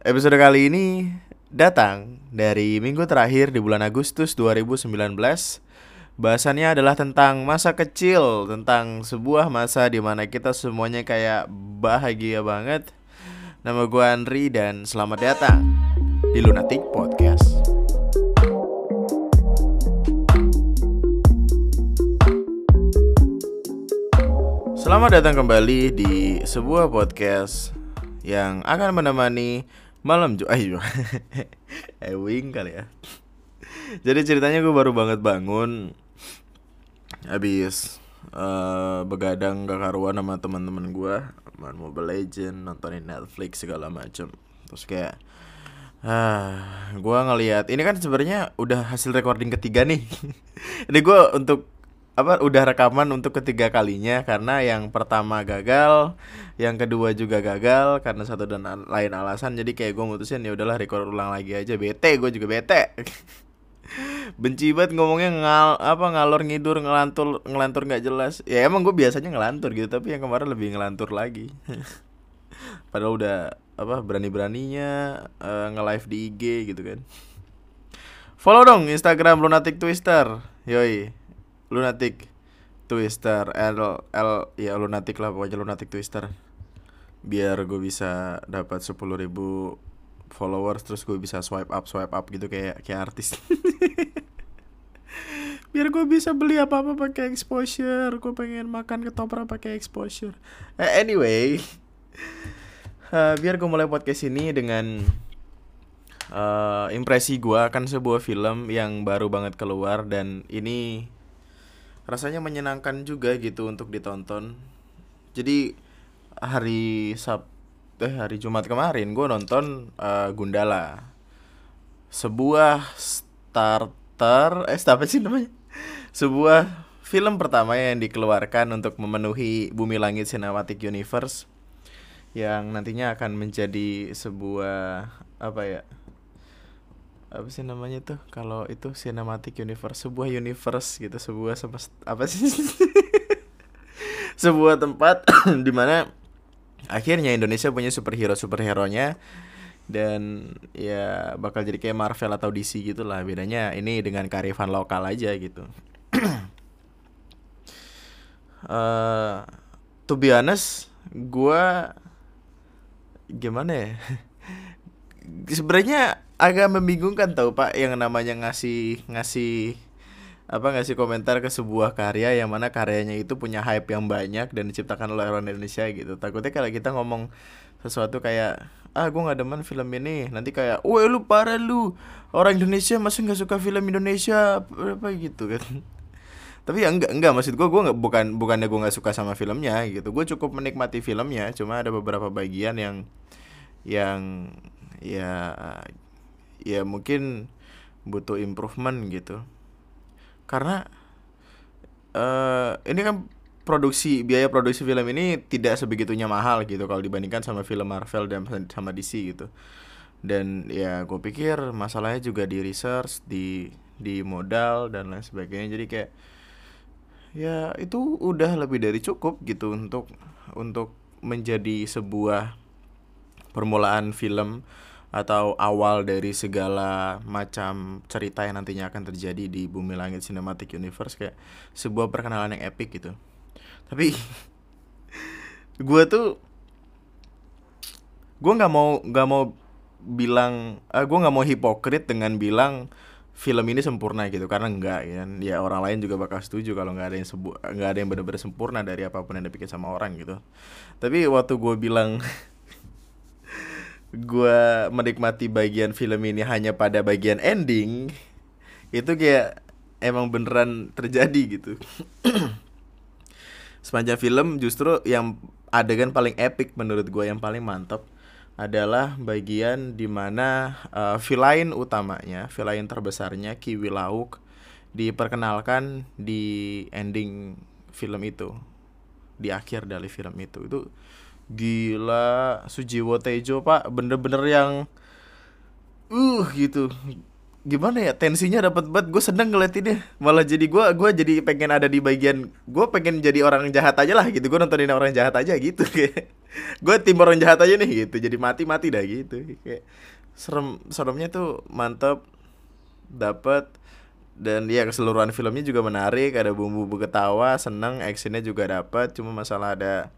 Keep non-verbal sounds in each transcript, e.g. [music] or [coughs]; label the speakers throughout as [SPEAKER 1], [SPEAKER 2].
[SPEAKER 1] Episode kali ini datang dari minggu terakhir di bulan Agustus 2019 Bahasannya adalah tentang masa kecil Tentang sebuah masa di mana kita semuanya kayak bahagia banget. Nama gue Andri dan selamat datang di Lunatic Podcast. Selamat datang kembali di sebuah podcast yang akan menemani malam ju ayo [laughs] Ewing kali ya. Jadi ceritanya gue baru banget bangun habis uh, begadang gak karuan sama teman-teman gue, main Mobile Legend, nontonin Netflix segala macem. Terus kayak ah, gue ngelihat ini kan sebenarnya udah hasil recording ketiga nih. [laughs] Ini gue untuk apa udah rekaman untuk ketiga kalinya karena yang pertama gagal, yang kedua juga gagal karena satu dan lain alasan. Jadi kayak gue mutusin ya udahlah record ulang lagi aja. Bete, gue juga bete. [laughs] Benci banget ngomongnya ngal apa ngalor ngidur ngelantur ngelantur nggak jelas. Ya emang gue biasanya ngelantur gitu, tapi yang kemarin lebih ngelantur lagi. [laughs] Padahal udah apa berani-beraninya uh, nge-live di IG gitu kan. Follow dong Instagram Lunatic Twister. Yoi lunatic twister L L ya lunatic lah pokoknya lunatic twister. Biar gue bisa dapat sepuluh ribu followers terus gue bisa swipe up swipe up gitu kayak kayak artis. [laughs] Biar gue bisa beli apa apa pakai exposure. Gue pengen makan ketoprak pakai exposure. Uh, anyway. Uh, [laughs] biar gue mulai podcast ini dengan uh, impresi gue akan sebuah film yang baru banget keluar dan ini rasanya menyenangkan juga gitu untuk ditonton. Jadi hari Sab eh hari Jumat kemarin gue nonton uh, Gundala. Sebuah starter eh apa sih namanya? Sebuah film pertama yang dikeluarkan untuk memenuhi Bumi Langit Cinematic Universe yang nantinya akan menjadi sebuah apa ya apa sih namanya tuh kalau itu cinematic universe sebuah universe gitu sebuah semest apa sih? [laughs] Sebuah tempat [clears throat] di mana akhirnya Indonesia punya superhero superhero nya dan ya bakal jadi kayak Marvel atau DC gitulah. Bedanya ini dengan karifan lokal aja gitu. Uh, [clears throat] to be honest gue gimana ya? [laughs] Sebenarnya agak membingungkan tau pak yang namanya ngasih ngasih apa ngasih komentar ke sebuah karya yang mana karyanya itu punya hype yang banyak dan diciptakan oleh orang Indonesia gitu. Takutnya kalau kita ngomong sesuatu kayak ah gue nggak demen film ini nanti kayak wah lu parah lu. Orang Indonesia masih nggak suka film Indonesia. Apa gitu kan. [laughs] Tapi ya enggak enggak. Maksud gue gue nggak bukan bukannya gue nggak suka sama filmnya gitu. Gue cukup menikmati filmnya cuma ada beberapa bagian yang yang ya ya mungkin butuh improvement gitu. Karena uh, ini kan produksi biaya produksi film ini tidak sebegitunya mahal gitu kalau dibandingkan sama film Marvel dan sama DC gitu. Dan ya gue pikir masalahnya juga di research di di modal dan lain sebagainya. Jadi kayak ya itu udah lebih dari cukup gitu untuk untuk menjadi sebuah permulaan film atau awal dari segala macam cerita yang nantinya akan terjadi di Bumi Langit Cinematic Universe kayak sebuah perkenalan yang epic gitu. Tapi [laughs] gue tuh gue nggak mau nggak mau bilang uh, eh, gue nggak mau hipokrit dengan bilang film ini sempurna gitu karena enggak ya ya orang lain juga bakal setuju kalau nggak ada yang sebu nggak ada yang benar-benar sempurna dari apa pun yang dipikir sama orang gitu tapi waktu gue bilang [laughs] gue menikmati bagian film ini hanya pada bagian ending itu kayak emang beneran terjadi gitu. [clears throat] Sepanjang film justru yang adegan paling epic menurut gue yang paling mantap adalah bagian di mana uh, villain utamanya villain terbesarnya Kiwi Lauk diperkenalkan di ending film itu di akhir dari film itu. Itu Gila, Sujiwo Tejo pak, bener-bener yang uh gitu. gimana ya tensinya dapat banget. Gue seneng ngeliatinnya. Malah jadi gue gua jadi pengen ada di bagian gue pengen jadi orang jahat aja lah gitu. Gue nontonin orang jahat aja gitu. [laughs] Gue tim orang jahat aja nih gitu. Jadi mati mati dah gitu. Kayak serem seremnya tuh mantep dapat dan ya keseluruhan filmnya juga menarik. Ada bumbu-bumbu ketawa seneng actionnya juga dapat cuma masalah ada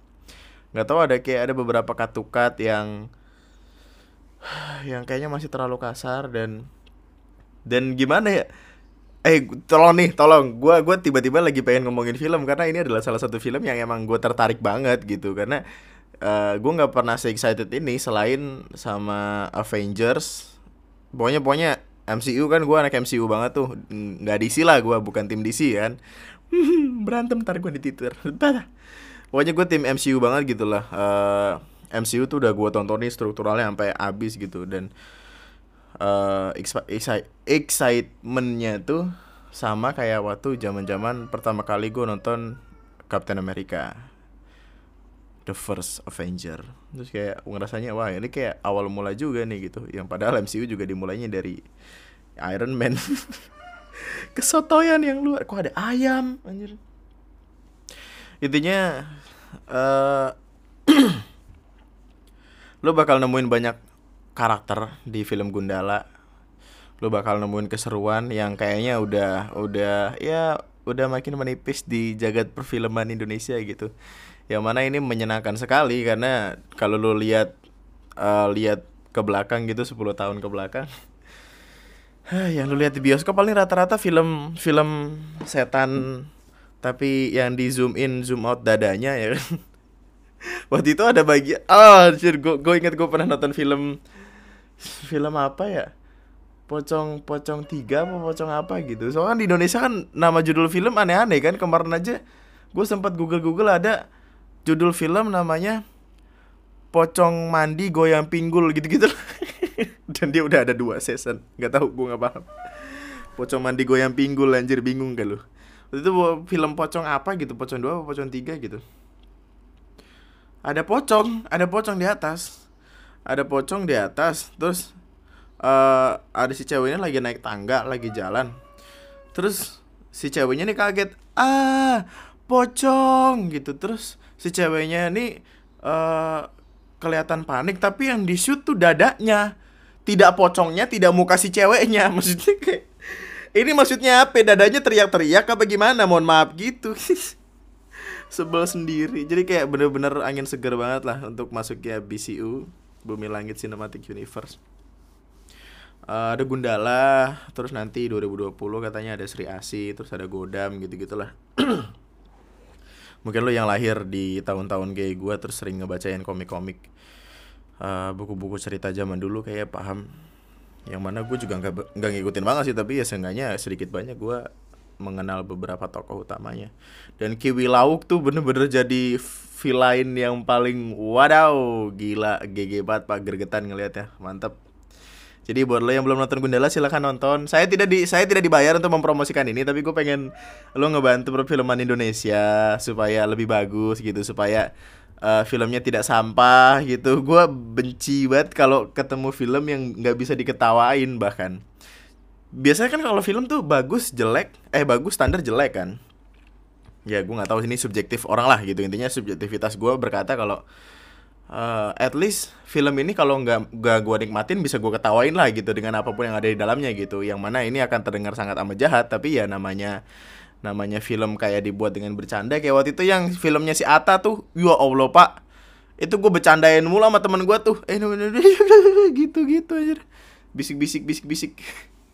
[SPEAKER 1] nggak tahu ada kayak ada beberapa katukat yang [sighs] yang kayaknya masih terlalu kasar dan dan gimana ya? Eh tolong nih tolong. Gue gua tiba-tiba lagi pengen ngomongin film karena ini adalah salah satu film yang emang gue tertarik banget gitu. Karena uh, eh, gue nggak pernah se excited ini selain sama Avengers. Pokoknya pokoknya MCU kan gue anak MCU banget tuh. Nggak DC lah gue bukan tim DC kan. [laughs] Berantem ntar gue di Twitter pokoknya gue tim MCU banget gitu lah. Uh, eh, MCU tuh udah gue tontonin strukturalnya sampai habis gitu. Dan uh, excitementnya tuh sama kayak waktu zaman zaman pertama kali gue nonton Captain America The First Avenger. Terus kayak ngerasanya wah ini kayak awal mula juga nih gitu. Yang padahal MCU juga dimulainya dari Iron Man. [laughs] Kesotoyan yang luar. Kok ada ayam anjir. Intinya [clears throat] uh, lo bakal nemuin banyak karakter di film Gundala. Lu bakal nemuin keseruan yang kayaknya udah udah ya udah makin menipis di jagat perfilman Indonesia gitu. Yang mana ini menyenangkan sekali karena kalau lu lihat uh, lihat ke belakang gitu 10 tahun ke belakang [sighs] yang lu lihat di bioskop paling rata-rata film film setan tapi yang di zoom in zoom out dadanya ya. Kan [laughs] waktu itu ada bagian oh anjir gue gue inget gue pernah nonton film film apa ya? Pocong pocong tiga apa pocong apa gitu. Soalnya kan di Indonesia kan nama judul film aneh-aneh kan. Kemarin aja gue sempat google google ada judul film namanya pocong mandi goyang pinggul gitu-gitu. [laughs] Dan dia udah ada dua season. Nggak tahu gue nggak paham. Pocong mandi goyang pinggul anjir bingung gak lu itu film pocong apa gitu? Pocong dua apa pocong tiga gitu? Ada pocong ada pocong di atas. Ada pocong di atas terus uh, ada si ceweknya lagi naik tangga lagi jalan. Terus si ceweknya nih kaget ah pocong! gitu. Terus si ceweknya nih uh, kelihatan panik tapi yang di shoot tuh dadanya. Tidak pocongnya tidak muka si ceweknya. [laughs] Maksudnya kayak ini maksudnya apa? Dadanya teriak-teriak apa gimana? Mohon maaf gitu. [laughs] Sebel sendiri. Jadi kayak bener-bener angin seger banget lah untuk masuknya BCU Bumi Langit Cinematic Universe. Uh, ada Gundala, terus nanti 2020 katanya ada Sri Asi, terus ada Godam gitu-gitulah. [clears throat] Mungkin lo yang lahir di tahun-tahun kayak gue terus sering ngebacain komik-komik uh, buku-buku cerita zaman dulu kayak paham yang mana gue juga nggak ngikutin banget sih tapi ya seenggaknya sedikit banyak gue mengenal beberapa tokoh utamanya. Dan Kiwi Lauk tuh bener-bener jadi villain yang paling wadaw. Gila GG banget pak. Gergetan ngeliat ya. Mantep. Jadi buat lo yang belum nonton Gundala silahkan nonton. Saya tidak di saya tidak dibayar untuk mempromosikan ini, tapi gue pengen lo ngebantu perfilman Indonesia supaya lebih bagus gitu, supaya uh, filmnya tidak sampah gitu. Gue benci banget kalau ketemu film yang nggak bisa diketawain bahkan. Biasanya kan kalau film tuh bagus jelek, eh bagus standar jelek kan ya gue nggak tahu ini subjektif orang lah gitu intinya subjektivitas gue berkata kalau uh, at least film ini kalau nggak nggak gue nikmatin bisa gue ketawain lah gitu dengan apa pun yang ada di dalamnya gitu yang mana ini akan terdengar sangat amat jahat tapi ya namanya namanya film kayak dibuat dengan bercanda kayak waktu itu yang filmnya si Ata tuh ya Allah pak. Itu gue bercandain mulu sama temen gue tuh. Eh [laughs] gitu gitu aja bisik bisik bisik bisik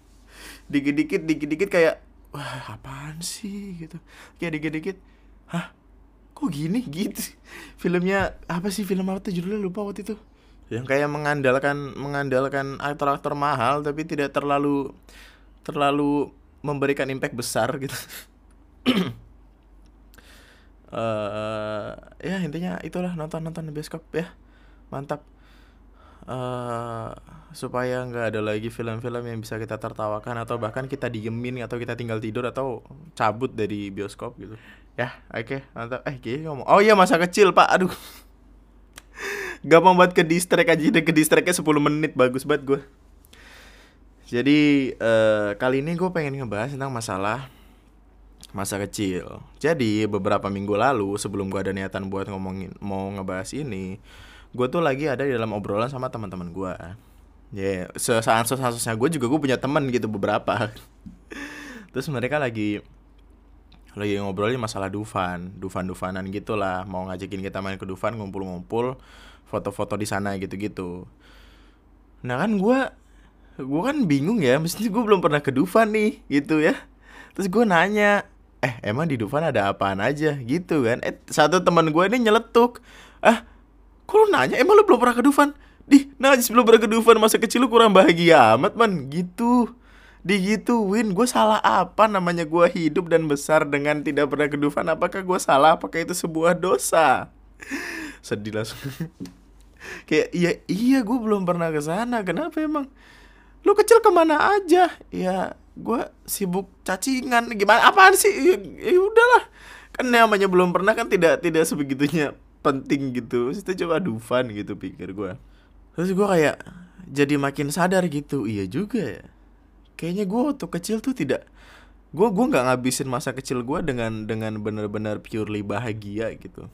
[SPEAKER 1] [laughs] dikit dikit dikit dikit kayak wah apaan sih? gitu. Kayak dikit-dikit hah? Kok gini? [laughs] Gitu. Filmnya apa sih film apa tuh? Judulnya lupa waktu itu. Yang kayak mengandalkan mengandalkan aktor-aktor mahal tapi tidak terlalu terlalu memberikan impact besar gitu uh, [clears throat] ya intinya itulah nonton nonton di bioskop ya. Mantap. Uh, supaya nggak ada lagi film-film yang bisa kita tertawakan atau bahkan kita diemin atau kita tinggal tidur atau cabut dari bioskop gitu. Ya oke okay, mantap. Eh gini ngomong oh iya masa kecil pak. Aduh. [laughs] Gampang banget ke distract aja deh ke distractnya 10 menit bagus banget gue Jadi uh, kali ini gue pengen ngebahas tentang masalah masa kecil. Jadi beberapa minggu lalu sebelum gue ada niatan buat ngomongin mau ngebahas ini, gue tuh lagi ada di dalam obrolan sama teman-teman gue. Ya, yeah, sesaat sesaatnya gue juga gue punya teman gitu beberapa. [laughs] Terus mereka lagi lagi ngobrolin masalah Dufan, Dufan-Dufanan gitu lah, mau ngajakin kita main ke Dufan ngumpul-ngumpul, foto-foto di sana gitu-gitu. Nah kan gue gue kan bingung ya mesti gue belum pernah ke Dufan nih gitu ya terus gue nanya eh emang di Dufan ada apaan aja? Gitu kan. Eh satu teman gue ini nyeletuk. Ah kok lu nanya? Emang lu belum pernah ke Dufan? Di najis belum pernah ke Dufan. Masa kecil lu kurang bahagia amat man. Gitu. Digituin. Gue salah apa namanya gue hidup dan besar dengan tidak pernah ke Dufan? Apakah gue salah? Apakah itu sebuah dosa? Sedih langsung. [laughs] Kayak iya iya gue belum pernah ke sana. Kenapa emang lu kecil ke mana aja? Ya gue sibuk cacingan. Gimana? Apaan sih? Ya, ya udahlah. Kan namanya belum pernah kan tidak tidak sebegitunya penting gitu. Itu coba Dufan gitu pikir gue terus gue kayak jadi makin sadar gitu. Iya juga ya. Kayaknya gue waktu kecil tuh tidak gue gue nggak ngabisin masa kecil gue dengan dengan benar-benar purely bahagia gitu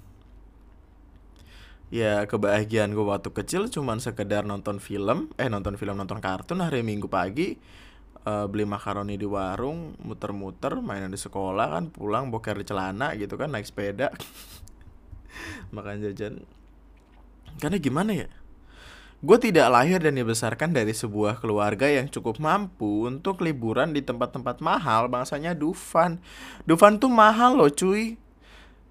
[SPEAKER 1] ya kebahagiaan gue waktu kecil cuman sekedar nonton film eh nonton film nonton kartun hari minggu pagi uh, beli makaroni di warung muter-muter mainan di sekolah kan pulang boker di celana gitu kan naik sepeda. [laughs] Makan jajan. Karena gimana ya? Gue tidak lahir dan dibesarkan dari sebuah keluarga yang cukup mampu untuk liburan di tempat-tempat mahal bangsanya Dufan. Dufan tuh mahal loh cuy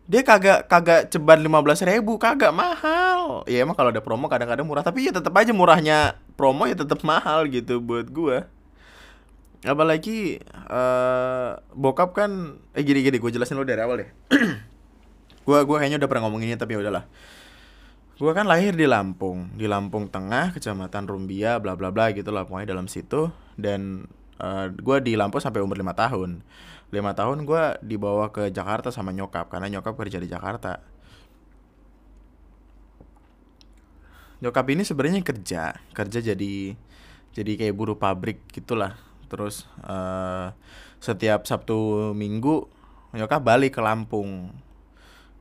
[SPEAKER 1] dia kagak kagak ceban lima belas ribu kagak mahal. Ya emang kalau ada promo kadang-kadang murah. Tapi ya tetap aja murahnya promo ya tetap mahal gitu buat gua. Apalagi uh, bokap kan eh gini gini gue jelasin lo dari awal deh. [clears throat] Gua gua kayaknya udah pernah ngomong ini tapi ya udahlah. Gua kan lahir di Lampung di Lampung Tengah kecamatan Rumbia bla bla bla gitu lah pokoknya dalam situ. Dan uh, gua di Lampung sampai umur lima tahun lima tahun gue dibawa ke Jakarta sama nyokap karena nyokap kerja di Jakarta. Nyokap ini sebenarnya kerja kerja jadi jadi kayak buruh pabrik gitulah. Terus uh, setiap Sabtu Minggu nyokap balik ke Lampung.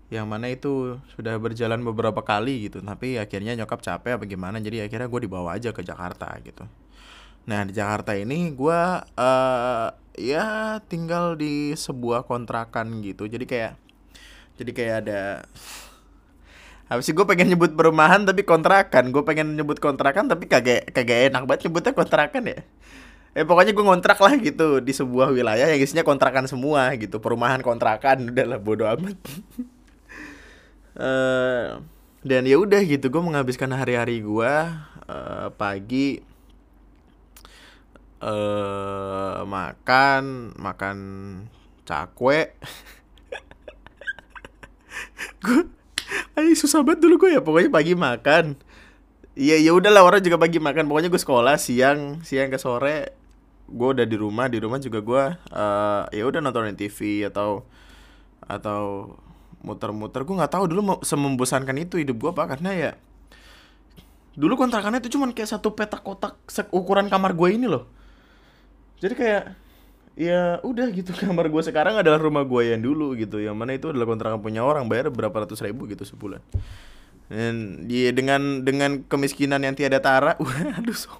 [SPEAKER 1] Yang mana itu sudah berjalan beberapa kali gitu tapi akhirnya nyokap capek apa gimana jadi akhirnya gue dibawa aja ke Jakarta gitu nah di Jakarta ini gue uh, ya tinggal di sebuah kontrakan gitu. Jadi kayak jadi kayak ada Habis sih gue pengen nyebut perumahan tapi kontrakan. Gue pengen nyebut kontrakan tapi kagak kagak enak banget nyebutnya kontrakan ya. Eh pokoknya gue ngontrak lah gitu di sebuah wilayah yang isinya kontrakan semua gitu. Perumahan kontrakan udah lah bodo amat. Uh, [laughs] Dan ya udah gitu gue menghabiskan hari-hari gue uh, Pagi uh, makan makan cakwe. Gue Ayo susah banget dulu gue ya pokoknya pagi makan. Iya ya udahlah orang juga pagi makan pokoknya gue sekolah siang siang ke sore. Gue udah di rumah di rumah juga gue uh, ya udah nontonin TV atau atau muter-muter. Gue nggak tahu dulu semembosankan itu hidup gue apa karena ya dulu kontrakannya itu cuman kayak satu petak kotak ukuran kamar gue ini loh jadi kayak ya udah gitu [laughs] kamar gue sekarang adalah rumah gue yang dulu gitu yang mana itu adalah kontrakan punya orang bayar berapa ratus ribu gitu sebulan. Dan dia dengan dengan kemiskinan yang tiada tara [laughs] waduh so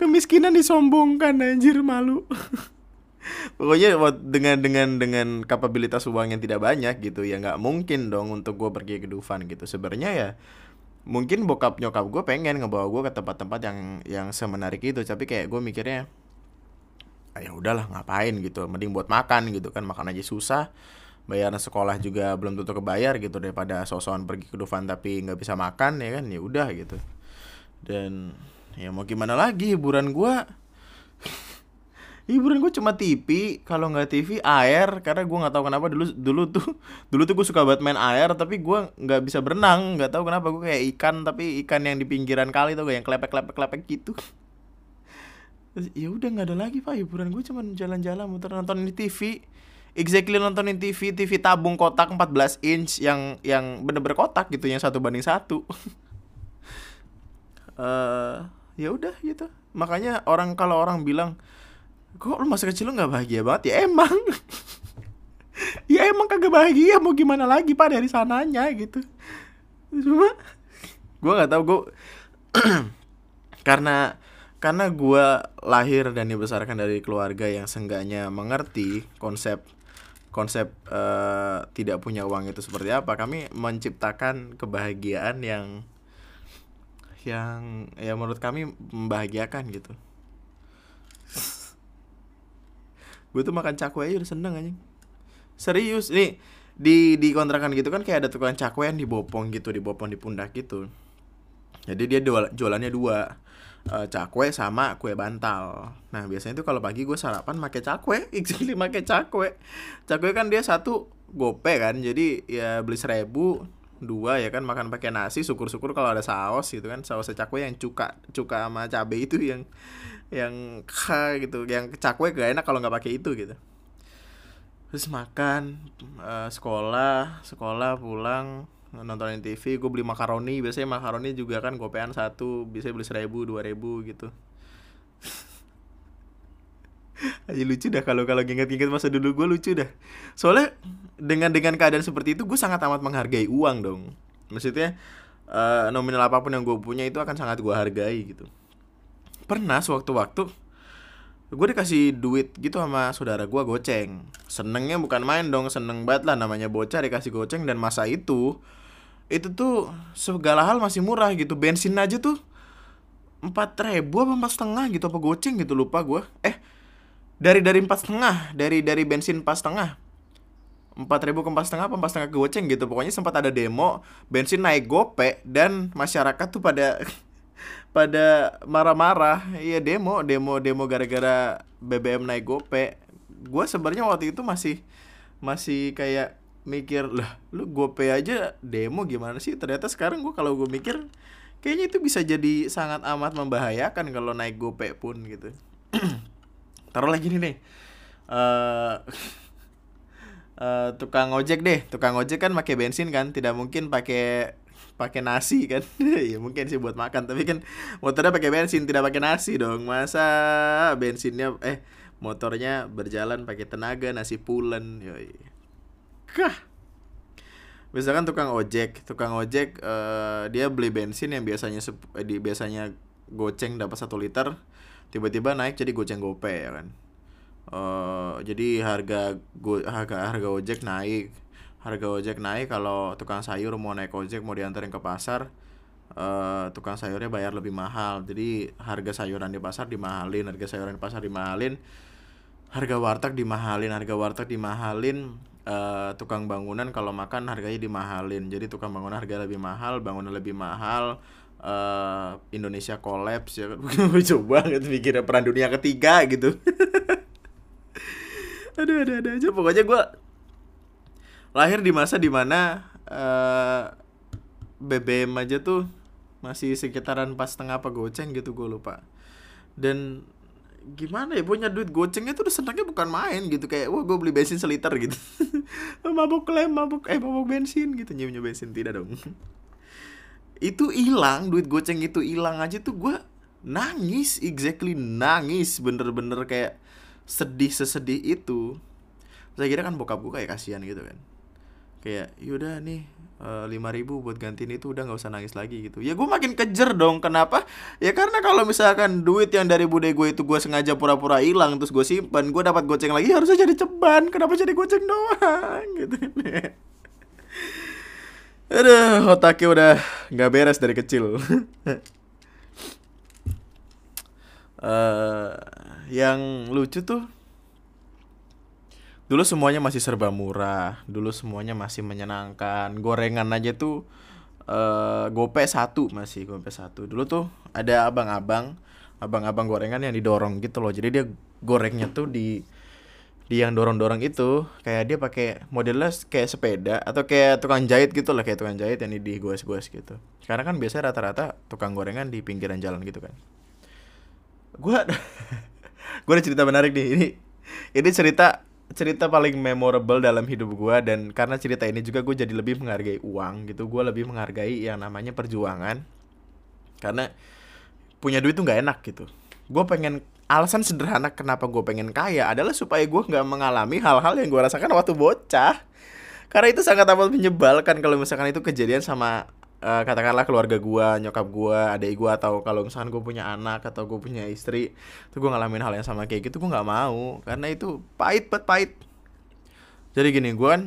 [SPEAKER 1] kemiskinan disombongkan anjir malu. [laughs] Pokoknya dengan dengan dengan kapabilitas uang yang tidak banyak gitu ya nggak mungkin dong untuk gue pergi ke Dufan gitu. Sebenarnya ya mungkin bokap nyokap gue pengen ngebawa gue ke tempat-tempat yang yang semenarik itu tapi kayak gue mikirnya ya udahlah ngapain gitu mending buat makan gitu kan. Makan aja susah bayaran sekolah juga belum tentu kebayar gitu daripada sosokan pergi ke Dufan tapi nggak bisa makan ya kan? Ya udah gitu. Dan ya mau gimana lagi hiburan gua? [laughs] Hiburan gue cuma TV kalau nggak TV air. Karena gue nggak tahu kenapa dulu dulu tuh [laughs] dulu tuh gue suka banget main air tapi gue nggak bisa berenang. Nggak tahu kenapa gue kayak ikan tapi ikan yang di pinggiran kali tuh yang klepek klepek klepek gitu [laughs] ya udah nggak ada lagi pak. Hiburan gue cuma jalan-jalan muter nonton di TV exactly nontonin TV TV tabung kotak 14 inch yang yang bener-bener kotak gitu yang satu banding satu. Uh, [laughs] ya udah gitu. Makanya orang kalau orang bilang kok lu masa kecil lu nggak bahagia banget? Ya emang. [laughs] Ya emang kagak bahagia mau gimana lagi pak dari sananya gitu. Cuma gue nggak tahu gue [clears throat] karena karena gue lahir dan dibesarkan dari keluarga yang seenggaknya mengerti konsep konsep uh, tidak punya uang itu seperti apa kami menciptakan kebahagiaan yang yang ya menurut kami membahagiakan gitu. Gue tuh makan cakwe aja udah seneng aja serius nih di di kontrakan gitu kan kayak ada tukang cakwe yang dibopong gitu dibopong di pundak gitu. Jadi dia jual, jualannya dua uh, cakwe sama kue bantal. Nah biasanya tuh kalau pagi gue sarapan pakai cakwe [laughs] exactly pakai cakwe. Cakwe kan dia satu gope kan jadi ya beli seribu dua ya kan makan pakai nasi syukur-syukur kalau ada saus gitu kan saus cakwe yang cuka cuka sama cabe itu yang yang [laughs] kha gitu yang cakwe gak enak kalau nggak pakai itu gitu. Terus makan uh, sekolah sekolah pulang nontonin TV gue beli makaroni. Biasanya makaroni juga kan gopean satu bisa beli seribu dua ribu gitu. [laughs] Aja lucu dah kalau kalau inget-inget masa dulu. Gue lucu dah. Soalnya dengan dengan keadaan seperti itu gue sangat amat menghargai uang dong. Maksudnya uh, nominal apa pun yang gue punya itu akan sangat gue hargai gitu. Pernah sewaktu-waktu gue dikasih duit gitu sama saudara gue goceng. Senengnya bukan main dong seneng banget lah namanya bocah dikasih goceng dan masa itu itu tuh segala hal masih murah gitu. Bensin aja tuh empat ribu apa empat setengah gitu apa goceng gitu lupa gue eh dari dari empat setengah dari dari bensin empat setengah empat ribu ke empat setengah empat setengah ke goceng gitu. Pokoknya sempat ada demo bensin naik gope dan masyarakat tuh pada [laughs] pada marah-marah. Iya demo demo demo gara-gara BBM naik gope. Gue sebenarnya waktu itu masih masih kayak mikir lah lu gope aja demo gimana sih? Ternyata sekarang gue kalau gue mikir kayaknya itu bisa jadi sangat amat membahayakan kalau naik gope pun gitu. [clears throat] Taruh lagi nih nih. Uh, uh, [laughs] tukang ojek deh. Tukang ojek kan pakai bensin kan tidak mungkin pakai pakai nasi kan. [laughs] Ya mungkin sih buat makan tapi kan motornya pakai bensin tidak pakai nasi dong. Masa bensinnya eh motornya berjalan pakai tenaga nasi pulen yoi kah? Misalkan tukang ojek tukang ojek uh, dia beli bensin yang biasanya eh, di biasanya goceng dapat satu liter tiba-tiba naik jadi goceng gope ya kan? Uh, jadi harga go, harga harga ojek naik. Harga ojek naik kalau tukang sayur mau naik ojek mau diantarin ke pasar uh, tukang sayurnya bayar lebih mahal. Jadi harga sayuran di pasar dimahalin harga sayuran di pasar dimahalin harga warteg dimahalin harga warteg dimahalin uh, tukang bangunan kalau makan harganya dimahalin. Jadi tukang bangunan harga lebih mahal bangunan lebih mahal uh, Indonesia kolaps ya kan? [laughs] Coba gitu mikirnya peran dunia ketiga gitu. [laughs] Aduh ada ada aja pokoknya gue lahir di masa di mana uh, eh, BBM aja tuh masih sekitaran pas setengah apa goceng gitu gue lupa. Dan gimana ya punya duit gocengnya tuh udah senangnya bukan main gitu kayak wah gue beli bensin seliter gitu. [laughs] Mabuk lem mabuk eh mabuk bensin gitu nyium bensin tidak dong. Itu hilang duit goceng itu hilang aja tuh gue nangis exactly nangis bener-bener kayak sedih sesedih itu. Saya kira kan bokap gue kayak kasihan gitu kan kayak yaudah nih eh, lima ribu buat gantiin itu udah nggak usah nangis lagi gitu. Ya gue makin kejer dong kenapa? Ya karena kalau misalkan duit yang dari bude gue itu gue sengaja pura-pura hilang terus gue simpan gue dapat goceng lagi harusnya jadi ceban. Kenapa jadi goceng doang? [laughs] Gitu Aduh, otaknya udah nggak beres dari kecil. uh, [laughs] yang lucu tuh dulu semuanya masih serba murah, dulu semuanya masih menyenangkan. Gorengan aja tuh uh, gope satu masih gope satu. Dulu tuh ada abang-abang, abang-abang gorengan yang didorong gitu loh. Jadi dia gorengnya tuh di di yang dorong-dorong itu kayak dia pakai modelnya kayak sepeda atau kayak tukang jahit gitu lah kayak tukang jahit yang di goes-goes gitu karena kan biasanya rata-rata tukang gorengan di pinggiran jalan gitu kan gue [laughs] gue ada cerita menarik nih ini ini cerita cerita paling memorable dalam hidup gue dan karena cerita ini juga gue jadi lebih menghargai uang gitu gue lebih menghargai yang namanya perjuangan. Karena punya duit tuh nggak enak gitu. Gue pengen alasan sederhana kenapa gue pengen kaya adalah supaya gue nggak mengalami hal-hal yang gue rasakan waktu bocah. Karena itu sangat amat menyebalkan kalau misalkan itu kejadian sama uh, katakanlah keluarga gue nyokap gue adik gue atau kalau misalkan gue punya anak atau gue punya istri tuh gue ngalamin hal yang sama kayak gitu gue nggak mau. Karena itu pahit banget pahit. Jadi gini gue kan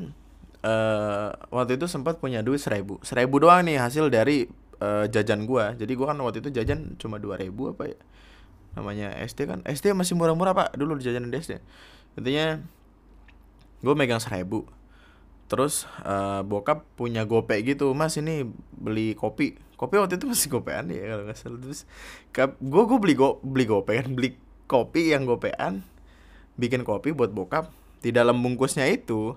[SPEAKER 1] uh, waktu itu sempat punya duit seribu. Seribu doang nih hasil dari uh, jajan gue jadi gue kan waktu itu jajan cuma dua ribu apa ya? Namanya SD kan? SD masih murah-murah pak. Dulu di jajanan SD intinya gue megang seribu terus uh, bokap punya gopek gitu mas ini beli kopi. Kopi waktu itu masih gopean ya kalau nggak salah. Terus gue gue beli go beli gopek kan beli kopi yang gopean bikin kopi buat bokap. Di dalam bungkusnya itu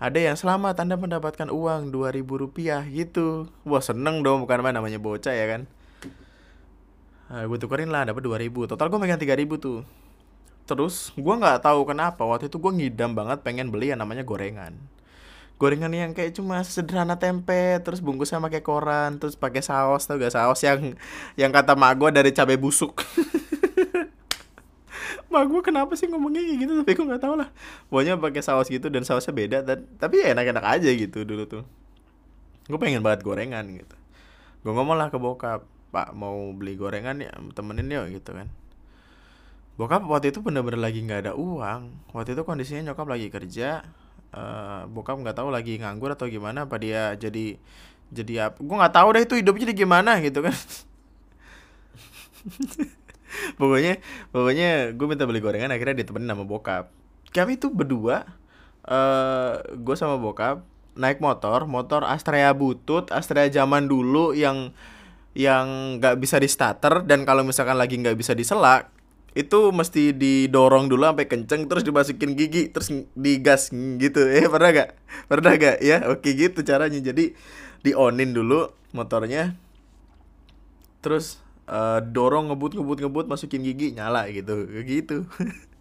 [SPEAKER 1] ada yang selamat anda mendapatkan uang dua ribu rupiah gitu. Wah seneng dong bukan apa namanya bocah ya kan. Nah, gue tukerin lah dapat 2000 total gue megang 3000 tuh. Terus gue nggak tahu kenapa waktu itu gue ngidam banget pengen beli yang namanya gorengan gorengan yang kayak cuma sederhana tempe terus bungkusnya pakai koran terus pakai saus tau gak? Saus yang yang kata mak gue dari cabai busuk. [laughs] Mak gue kenapa sih ngomongnya kayak gitu? Tapi gue nggak tahu lah. Pokoknya pakai saus gitu dan sausnya beda dan tapi ya enak-enak aja gitu dulu tuh. Gue pengen banget gorengan gitu. Gue ngomong lah ke bokap pak mau beli gorengan ya temenin yuk gitu kan. Bokap waktu itu bener-bener lagi nggak ada uang. Waktu itu kondisinya nyokap lagi kerja uh, bokap nggak tahu lagi nganggur atau gimana apa dia jadi jadi apa gue nggak tahu deh itu hidupnya jadi gimana gitu kan. [laughs] Pokoknya pokoknya gue minta beli gorengan akhirnya ditemenin sama bokap. Kami tuh berdua uh, eh, gue sama bokap naik motor motor Astrea butut Astrea zaman dulu yang yang nggak bisa di starter dan kalau misalkan lagi nggak bisa diselak itu mesti didorong dulu sampai kenceng terus dimasukin gigi terus digas gitu. [laughs] Eh pernah gak pernah gak ya oke gitu caranya. Jadi di onin dulu motornya terus uh, dorong ngebut ngebut ngebut masukin gigi nyala gitu. Gitu. [laughs]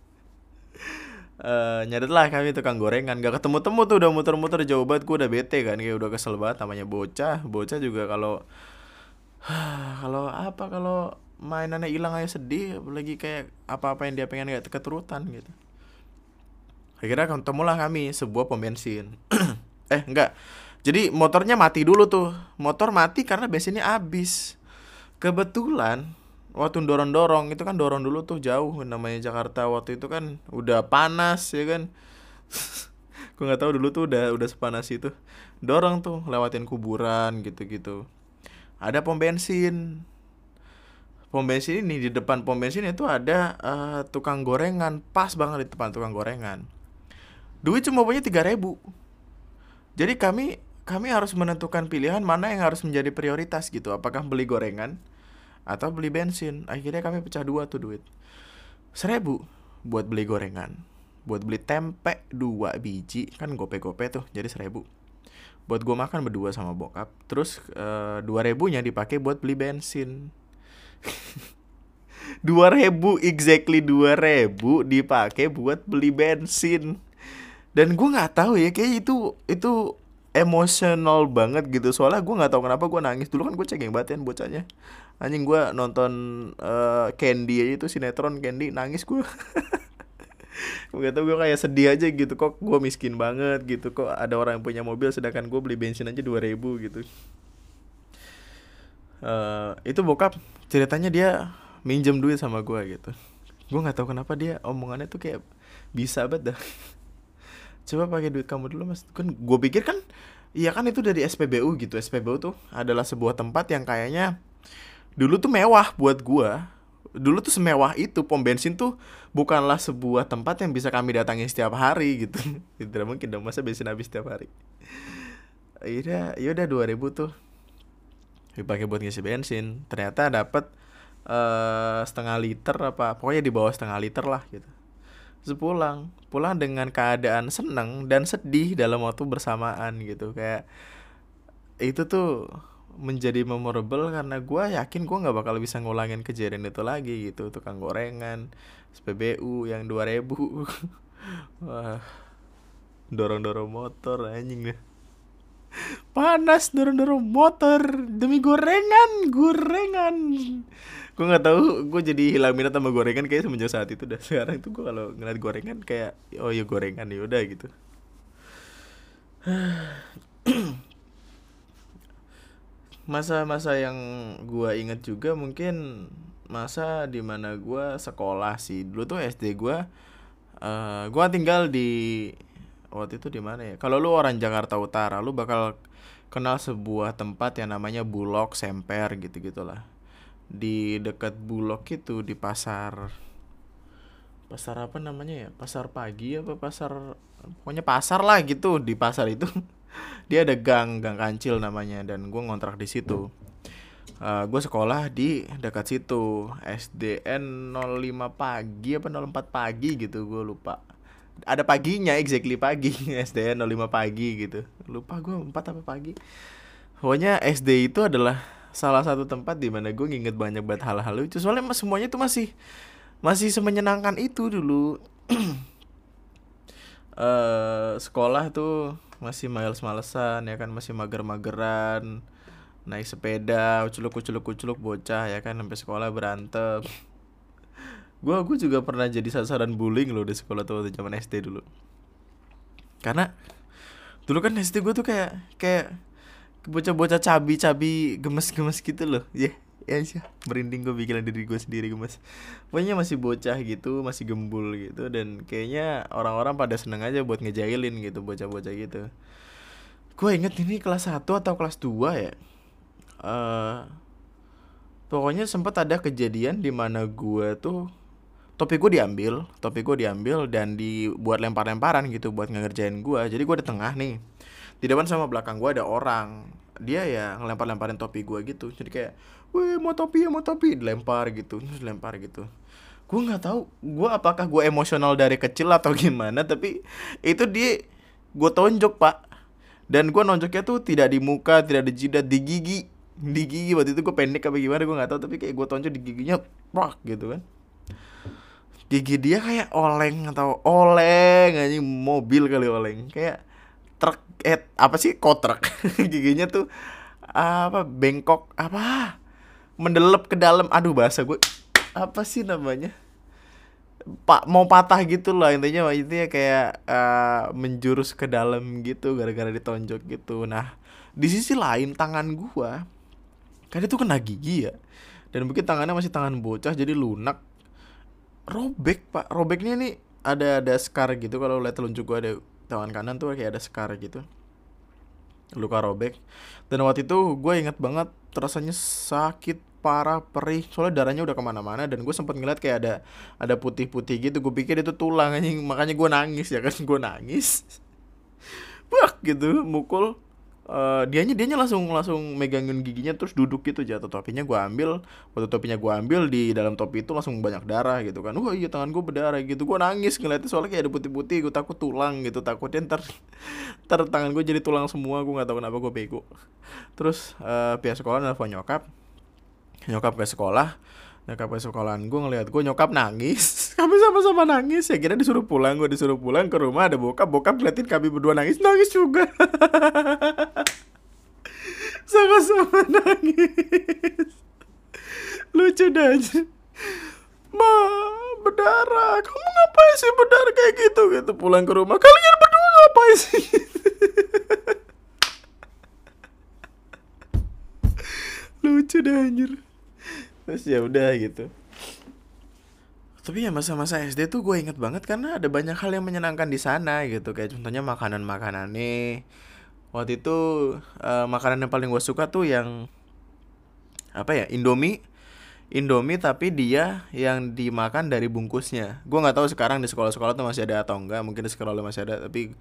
[SPEAKER 1] Uh, nyadet lah kami tukang gorengan. Gak ketemu temu tuh udah muter-muter jauh banget. Gue udah bete kan kayak udah kesel banget namanya bocah. Bocah juga kalau [sighs] kalau apa kalau mainannya hilang aja sedih apalagi kayak apa-apa yang dia pengen gak keturutan gitu. Akhirnya ketemulah kami sebuah pom bensin. [clears throat] Eh enggak. Jadi motornya mati dulu tuh. Motor mati karena bensinnya habis. Kebetulan waktu dorong-dorong itu kan dorong dulu tuh jauh namanya Jakarta. Waktu itu kan udah panas ya kan? [laughs] Gue nggak tahu dulu tuh udah udah sepanas itu. Dorong tuh lewatin kuburan gitu-gitu. Ada pom bensin pom bensin ini di depan pom bensin itu ada uh, tukang gorengan. Pas banget di depan tukang gorengan. Duit cuma punya tiga ribu. Jadi kami kami harus menentukan pilihan mana yang harus menjadi prioritas gitu. Apakah beli gorengan atau beli bensin. Akhirnya kami pecah dua tuh duit. Seribu buat beli gorengan. Buat beli tempe dua biji. Kan gope-gope tuh jadi seribu. Buat gue makan berdua sama bokap. Terus uh, dua ribunya dipakai buat beli bensin [laughs] dua ribu exactly dua ribu dipakai buat beli bensin. Dan gue nggak tahu ya kayak itu itu emosional banget gitu. Soalnya gue nggak tahu kenapa gue nangis. Dulu kan gue cengeng banget ya bocahnya. Anjing gue nonton uh, Candy aja itu sinetron Candy nangis gue [laughs] gak tau gue kayak sedih aja gitu. Kok gue miskin banget gitu. Kok ada orang yang punya mobil sedangkan gue beli bensin aja dua ribu gitu. Uh, itu bokap ceritanya dia minjem duit sama gue gitu. Gue nggak tahu kenapa dia omongannya tuh kayak bisa banget dah. [laughs] Coba pakai duit kamu dulu mas. Kan gue pikir kan iya kan itu dari SPBU gitu. SPBU tuh adalah sebuah tempat yang kayaknya dulu tuh mewah buat gue dulu tuh semewah itu pom bensin tuh bukanlah sebuah tempat yang bisa kami datangi setiap hari gitu. [laughs] Tidak mungkin dong masa bensin habis setiap hari? Iya ya udah dua ribu tuh dipakai buat ngisi bensin. Ternyata dapat uh, setengah liter apa pokoknya di bawah setengah liter lah gitu. Terus pulang. Dengan keadaan seneng dan sedih dalam waktu bersamaan gitu. Kayak itu tuh menjadi memorable karena gue yakin gue nggak bakal bisa ngulangin kejadian itu lagi gitu. Tukang gorengan SPBU yang 2000 [laughs] wah dorong dorong motor anjing deh panas dorong dorong motor demi gorengan gorengan. Gue nggak tahu gue jadi hilang minat sama gorengan kayak semenjak saat itu dah. [laughs] Sekarang itu gue kalau ngeliat gorengan kayak oh ya gorengan ya udah gitu. [clears throat] Masa-masa yang gue inget juga mungkin masa di mana gue sekolah sih. Dulu tuh SD gue uh, gue tinggal di waktu itu di mana ya? Kalau lu orang Jakarta Utara lu bakal kenal sebuah tempat yang namanya Bulog Semper gitu gitulah di dekat Bulog itu di pasar pasar apa namanya ya? Pasar pagi apa pasar pokoknya pasar lah gitu di pasar itu. [laughs] Dia ada gang gang kancil namanya dan gue ngontrak di situ. Uh, gue sekolah di dekat situ. SDN 05 pagi apa 04 pagi gitu gue lupa ada paginya exactly pagi [laughs] SDN 05 pagi gitu. Lupa gue 4 apa pagi. Pokoknya SD itu adalah salah satu tempat di mana gue nginget banyak banget hal-hal lucu. Soalnya semuanya tuh masih masih semenyenangkan itu dulu. Uh, [clears throat] sekolah tuh masih males-malesan ya kan? Masih mager-mageran naik sepeda uculuk uculuk uculuk bocah ya kan? Sampai sekolah berantem gue gue juga pernah jadi sasaran bullying loh di sekolah tuh waktu zaman SD dulu. Karena dulu kan SD gue tuh kayak kayak bocah-bocah cabi-cabi gemes-gemes gitu loh. Ya yeah, ya sih. Merinding gue bikin diri gue sendiri gemes. Pokoknya masih bocah gitu masih gembul gitu dan kayaknya orang-orang pada seneng aja buat ngejailin gitu bocah-bocah gitu. Gue inget ini kelas 1 atau kelas 2 ya? Uh, pokoknya sempat ada kejadian di mana gue tuh topi gue diambil topi gue diambil dan dibuat lempar-lemparan gitu buat ngerjain gue jadi gue di tengah nih. Di depan sama belakang gue ada orang. Dia ya ngelempar-lemparin topi gue gitu. Jadi kayak weh mau topi ya mau topi. Dilempar gitu terus lempar gitu. Gue nggak tahu gue apakah gue emosional dari kecil atau gimana tapi itu dia gue tonjok pak. Dan gue nonjoknya tuh tidak di muka tidak di jidat di gigi. Di gigi waktu itu gue pendek apa gimana gue nggak tahu. Tapi kayak gue tonjok di giginya pak gitu kan gigi dia kayak oleng atau oleng aja mobil kali oleng. Kayak truk eh apa sih? Kotrek. [laughs] Giginya tuh apa bengkok apa? Mendelep ke dalam. Aduh bahasa gue apa sih namanya? Pak mau patah gitu loh intinya itu ya kayak uh, menjurus ke dalam gitu gara-gara ditonjok gitu. Nah di sisi lain tangan gua kan itu kena gigi ya. Dan mungkin tangannya masih tangan bocah jadi lunak robek pak. Robeknya nih ada ada scar gitu. Kalau lihat telunjuk gua ada tangan kanan tuh kayak ada scar gitu. Luka robek. Dan waktu itu gue inget banget rasanya sakit parah perih. Soalnya darahnya udah ke mana-mana dan gue sempat ngeliat kayak ada ada putih-putih gitu. Gue pikir itu tulang anjing. Makanya gue nangis ya kan? Gue nangis. [laughs] Bak gitu mukul uh, dianya dianya langsung langsung megangin giginya terus duduk gitu jatuh topinya gue ambil waktu topinya gue ambil di dalam topi itu langsung banyak darah gitu kan. Wah iya tangan gue berdarah gitu. Gue nangis ngeliatnya soalnya kayak ada putih-putih gue takut tulang gitu takutnya ntar [laughs] ntar tangan gue jadi tulang semua gue nggak tahu kenapa gue bego. Terus uh, pihak sekolah nelfon nyokap. Nyokap ke sekolah nyokap ke sekolahan gue ngeliat gue nyokap nangis. [laughs] Kami sama-sama nangis? Ya kira disuruh pulang gue disuruh pulang ke rumah ada bokap bokap ngeliatin kami berdua nangis nangis juga [laughs] sama-sama nangis. Lucu dah aja. Ma berdarah. Kamu ngapain sih berdarah kayak gitu? Gitu pulang ke rumah. Kalian berdua ngapain sih? Lucu dah anjir. Terus ya udah gitu. Tapi ya masa-masa SD tuh gue inget banget karena ada banyak hal yang menyenangkan di sana gitu. Kayak contohnya makanan-makanan nih waktu itu uh, makanan yang paling gue suka tuh yang apa ya Indomie. Indomie tapi dia yang dimakan dari bungkusnya. Gue nggak tahu sekarang di sekolah-sekolah tuh masih ada atau enggak mungkin di sekolah masih ada tapi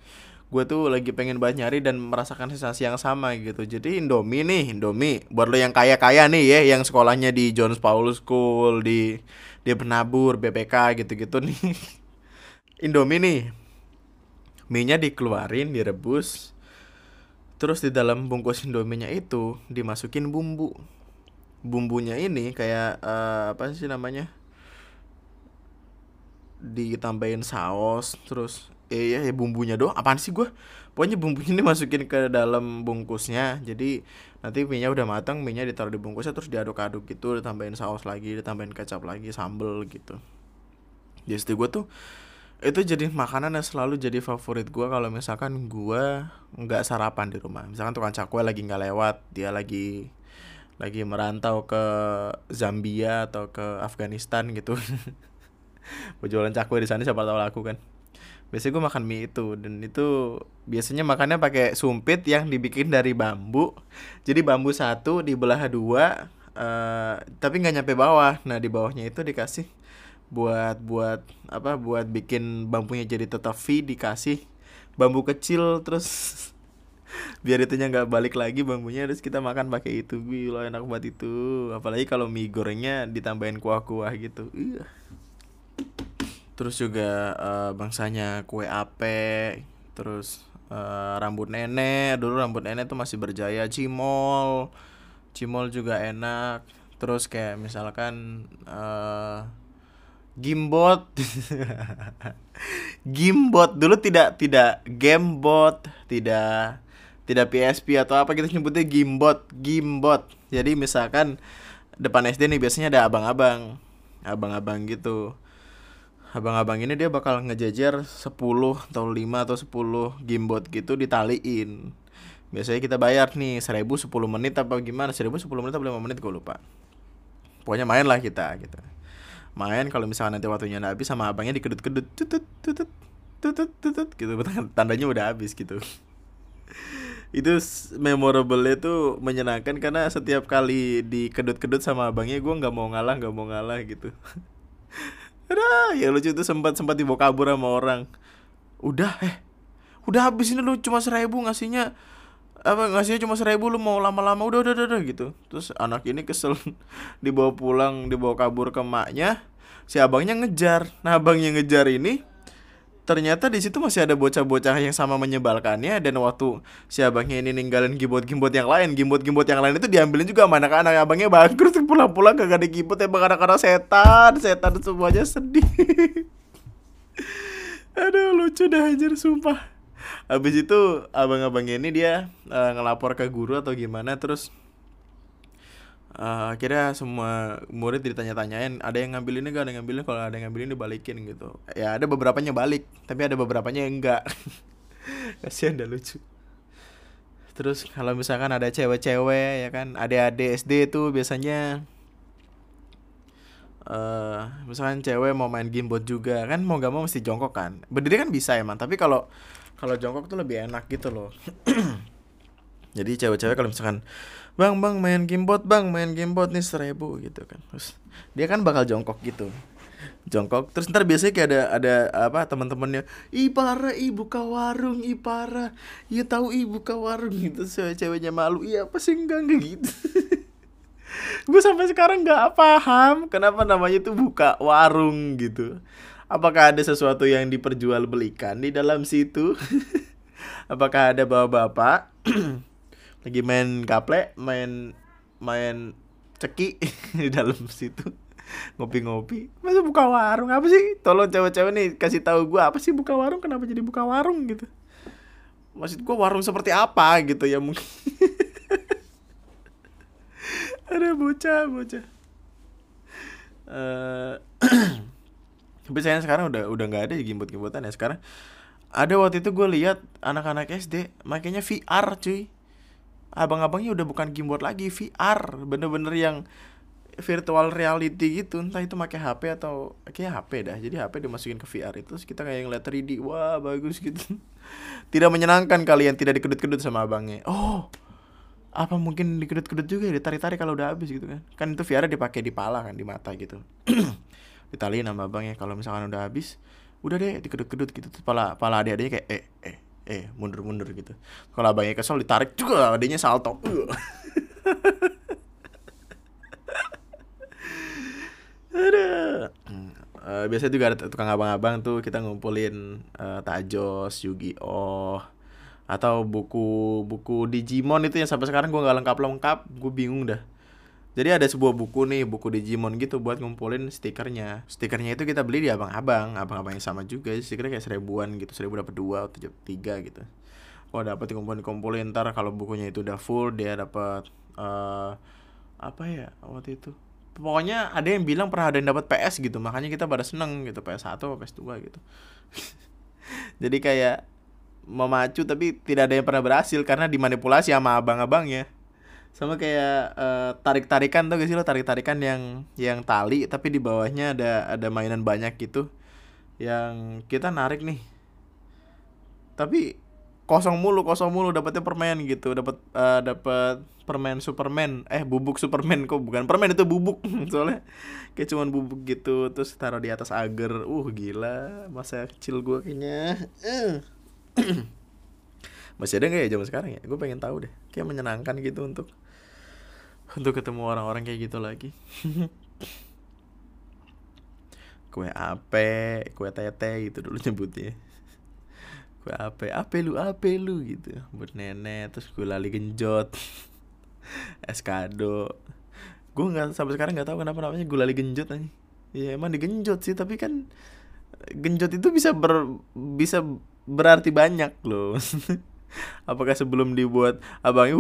[SPEAKER 1] gue tuh lagi pengen banget nyari dan merasakan sensasi yang sama gitu. Jadi Indomie nih Indomie. Buat lo yang kaya kaya nih ya yang sekolahnya di Jones Paul School di di penabur BPK gitu gitu nih. [laughs] Indomie nih. Mie nya dikeluarin direbus terus di dalam bungkus Indominya itu dimasukin bumbu. Bumbunya ini kayak uh, apa sih namanya? Ditambahin saus terus eh ya, ya bumbunya doang. Apaan sih gue pokoknya bumbunya ini masukin ke dalam bungkusnya. Jadi nanti mie nya udah matang mie nya ditaruh di bungkusnya terus diaduk-aduk gitu ditambahin saus lagi ditambahin kecap lagi sambel gitu. Jadi gue tuh itu jadi makanan yang selalu jadi favorit gue kalau misalkan gue nggak sarapan di rumah. Misalkan tukang cakwe lagi nggak lewat dia lagi lagi merantau ke Zambia atau ke Afghanistan gitu. [laughs] Jualan cakwe di sana siapa tahu laku kan. Biasanya gue makan mie itu dan itu biasanya makannya pakai sumpit yang dibikin dari bambu. Jadi bambu satu dibelah dua uh, tapi nggak nyampe bawah. Nah di bawahnya itu dikasih buat buat apa buat bikin bambunya jadi tetap V dikasih bambu kecil terus [laughs] biar itunya nggak balik lagi bambunya terus kita makan pakai itu. Lo enak banget itu. Apalagi kalau mie gorengnya ditambahin kuah-kuah gitu. Uh. terus juga uh, bangsanya kue ape terus uh, rambut nenek. Dulu rambut nenek tuh masih berjaya cimol. Cimol juga enak. Terus kayak misalkan uh, Gimbot. [laughs] Gimbot dulu tidak tidak Gamebot, tidak tidak PSP atau apa kita nyebutnya Gimbot, Gimbot. Jadi misalkan depan SD nih biasanya ada abang-abang. Abang-abang gitu. Abang-abang ini dia bakal ngejajar 10 atau 5 atau 10 gimbot gitu ditaliin. Biasanya kita bayar nih 1000 10 menit apa gimana? 1000 10 menit atau 5 menit gue lupa. Pokoknya main lah kita gitu main kalau misalnya nanti waktunya udah habis sama abangnya dikedut-kedut tutut tutut tutut tutut gitu. Tandanya udah habis gitu. [laughs] Itu memorable itu menyenangkan karena setiap kali dikedut-kedut sama abangnya gue nggak mau ngalah nggak mau ngalah gitu. [laughs] Ada ya lucu itu sempat sempat dibawa kabur sama orang. Udah eh udah habis ini lu cuma seribu ngasihnya apa ngasihnya cuma seribu lu mau lama-lama udah, udah udah udah gitu. Terus anak ini kesel [laughs] dibawa pulang dibawa kabur ke maknya si abangnya ngejar. Nah abangnya ngejar ini ternyata di situ masih ada bocah-bocah yang sama menyebalkannya. Dan waktu si abangnya ini ninggalin gimbot-gimbot yang lain gimbot-gimbot yang lain itu diambilin juga sama anak-anak. Abangnya bangkrut pulang-pulang gak ada gimbot emang anak-anak setan. Setan semuanya sedih. [laughs] Aduh lucu dah anjir sumpah habis itu abang-abangnya ini dia uh, ngelapor ke guru atau gimana terus uh, akhirnya semua murid ditanya-tanyain ada yang ngambil ini gak ada yang ngambil ini? Kalau ada yang ngambil ini dibalikin gitu. Ya ada beberapa nya balik tapi ada beberapa nya enggak. [laughs] Kasihan dah lucu. Terus kalau misalkan ada cewek-cewek ya kan adik-adik SD itu biasanya uh, misalkan cewek mau main gamebot juga kan mau gak mau mesti jongkok kan. Berdiri kan bisa emang tapi kalau kalau jongkok tuh lebih enak gitu loh. [clears throat] Jadi cewek-cewek kalau misalkan bang bang main gamebot bang main gamebot nih seribu gitu kan. Terus dia kan bakal jongkok gitu. Jongkok terus ntar biasanya kayak ada ada apa teman-temannya ipara ibu buka warung ipara iya tahu ibu buka warung gitu. Cewek-ceweknya malu iya apa sih enggak enggak gitu [laughs] gue sampai sekarang nggak paham kenapa namanya itu buka warung gitu Apakah ada sesuatu yang diperjualbelikan di dalam situ? [laughs] Apakah ada bapak-bapak [clears throat] lagi main kaple, main main ceki [laughs] di dalam situ? Ngopi-ngopi. Masa buka warung apa sih? Tolong cewek-cewek nih kasih tahu gua apa sih buka warung? Kenapa jadi buka warung gitu? Maksud gua warung seperti apa gitu ya mungkin. [laughs] ada bocah, bocah. Uh, [clears throat] tapi sayang sekarang udah udah nggak ada gimbot-gimbotan ya. Sekarang ada waktu itu gue lihat anak-anak SD makanya VR cuy. Abang-abangnya udah bukan gimbot lagi VR bener-bener yang virtual reality gitu. Entah itu pakai HP atau kayak HP dah. Jadi HP dimasukin ke VR itu terus kita kayak ngeliat 3D wah bagus gitu. [laughs] Tidak menyenangkan kalian tidak dikedut-kedut sama abangnya. Oh apa mungkin dikedut-kedut juga ya ditarik-tarik kalau udah habis gitu kan? Kan itu VR dipakai di pala kan di mata gitu. [clears throat] Ditaliin sama abangnya kalau misalkan udah habis udah deh dikedut-kedut gitu. Terus pala pala adik-adiknya kayak eh eh eh mundur-mundur gitu. Kalau abangnya kesel ditarik juga adiknya salto. [laughs] Ada uh, biasanya juga ada tukang abang-abang tuh kita ngumpulin uh, tajos Yu-Gi-Oh atau buku buku Digimon itu yang sampai sekarang gue nggak lengkap lengkap gue bingung dah. Jadi ada sebuah buku nih buku Digimon gitu buat ngumpulin stikernya. Stikernya itu kita beli di abang-abang abang-abang yang sama juga. Stikernya kayak seribuan gitu seribu dapat dua atau tiga gitu. Oh dapat dikumpulin kumpulin ntar kalau bukunya itu udah full dia dapat uh, apa ya waktu itu? Pokoknya ada yang bilang pernah ada yang dapat PS gitu. Makanya kita pada seneng gitu PS 1 atau PS 2 gitu. [laughs] Jadi kayak memacu tapi tidak ada yang pernah berhasil karena dimanipulasi sama abang-abangnya. Sama kayak uh, tarik-tarikan tuh gak sih lo? Tarik-tarikan yang yang tali tapi di bawahnya ada ada mainan banyak gitu yang kita narik nih. Tapi kosong mulu kosong mulu dapetnya permen gitu. Dapat uh, eh, dapat permen Superman. Eh bubuk Superman kok bukan? Permen itu bubuk [laughs] soalnya kayak cuman bubuk gitu terus taruh di atas agar. Uh gila masa kecil gue kayaknya. Uh. [clears throat] masih ada nggak ya zaman sekarang ya? Gue pengen tahu deh. Kayak menyenangkan gitu untuk untuk ketemu orang-orang kayak gitu lagi. [laughs] Kue ape kue tete gitu dulu nyebutnya. [laughs] Kue ape ape lu ape lu gitu. Buat nenek terus gue lali genjot. [laughs] Eskado gue nggak sampai sekarang nggak tahu kenapa namanya gulali genjot aja ya emang digenjot sih tapi kan genjot itu bisa ber bisa berarti banyak loh. [laughs] Apakah sebelum dibuat abang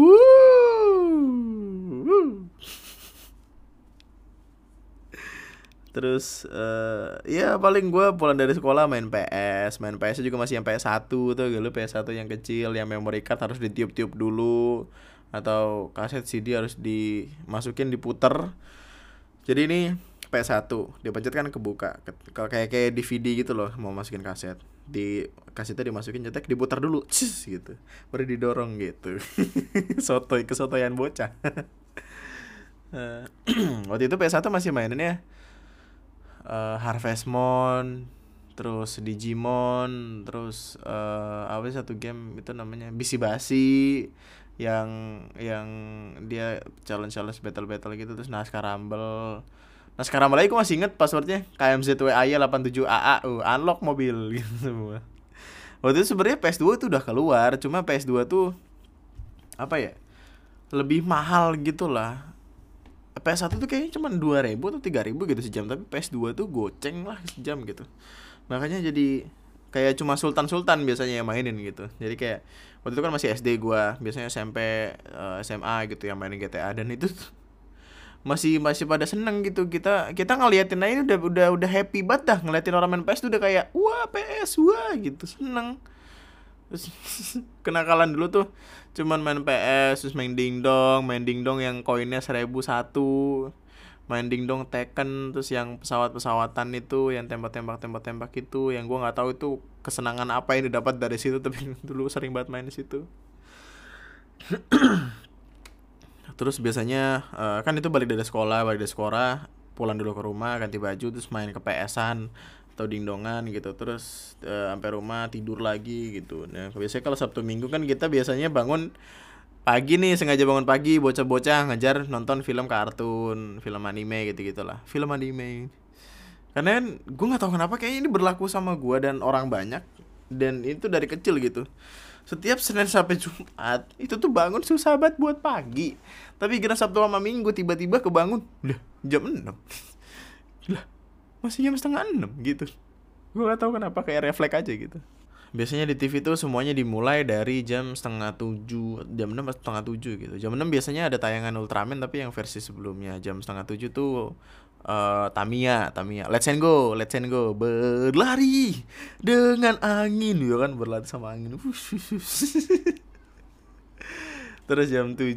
[SPEAKER 1] Terus uh, ya paling gue pulang dari sekolah main PS Main PS juga masih yang PS1 tuh gitu. PS1 yang kecil Yang memory card harus ditiup-tiup dulu Atau kaset CD harus dimasukin diputer. Jadi ini PS1 Dipencet kan kebuka Kalau kayak kayak DVD gitu loh Mau masukin kaset di kasetnya dimasukin cetek diputar dulu Cis, gitu. Baru didorong gitu. [laughs] Sotoy kesotoyan bocah. Uh, [laughs] [clears throat] waktu itu PS1 masih mainin ya. Uh, Harvest Moon terus Digimon terus uh, apa sih satu game itu namanya? Bisi Basi yang yang dia challenge challenge battle battle gitu terus Naskah Rumble Naskah Rumble aku masih inget passwordnya. KMZWAY 87AA uh, unlock mobil [laughs] gitu semua. Waktu itu sebenarnya PS2 itu udah keluar cuma PS2 tuh apa ya lebih mahal gitu lah PS1 tuh kayaknya cuma 2000 atau 3000 gitu sejam tapi PS2 tuh goceng lah sejam gitu. Makanya jadi kayak cuma sultan-sultan biasanya yang mainin gitu. Jadi kayak waktu itu kan masih SD gua biasanya SMP eh, SMA gitu yang mainin GTA dan itu masih masih pada seneng gitu. Kita kita ngeliatin aja udah udah udah happy banget dah ngeliatin orang main PS tuh udah kayak wah PS wah gitu. Seneng. Terus [laughs] kenakalan dulu tuh cuman main PS terus main dingdong main dingdong yang koinnya seribu satu main dingdong Tekken terus yang pesawat-pesawatan itu yang tembak-tembak tembak-tembak itu yang gua nggak tahu itu kesenangan apa yang didapat dari situ [laughs] tapi dulu sering banget main di situ terus biasanya uh, kan itu balik dari sekolah balik dari sekolah pulang dulu ke rumah ganti baju terus main ke PS-an atau dingdongan gitu. Terus uh, sampai rumah tidur lagi gitu. Nah biasanya kalau sabtu minggu kan kita biasanya bangun pagi nih sengaja bangun pagi bocah-bocah ngajar nonton film kartun film anime gitu gitulah film anime. Karena kan gue nggak tahu kenapa kayaknya ini berlaku sama gue dan orang banyak dan itu dari kecil gitu setiap Senin sampai Jumat itu tuh bangun susah banget buat pagi. Tapi kira Sabtu sama Minggu tiba-tiba kebangun udah jam 6 lah masih jam setengah enam gitu. Gue gak tahu kenapa kayak refleks aja gitu. Biasanya di TV tuh semuanya dimulai dari jam setengah tujuh jam enam setengah tujuh gitu. Jam enam biasanya ada tayangan Ultraman tapi yang versi sebelumnya. Jam setengah tujuh tuh uh, Tamiya Tamiya Let's and Go Let's and Go berlari dengan angin ya kan berlari sama angin [laughs] Terus jam 7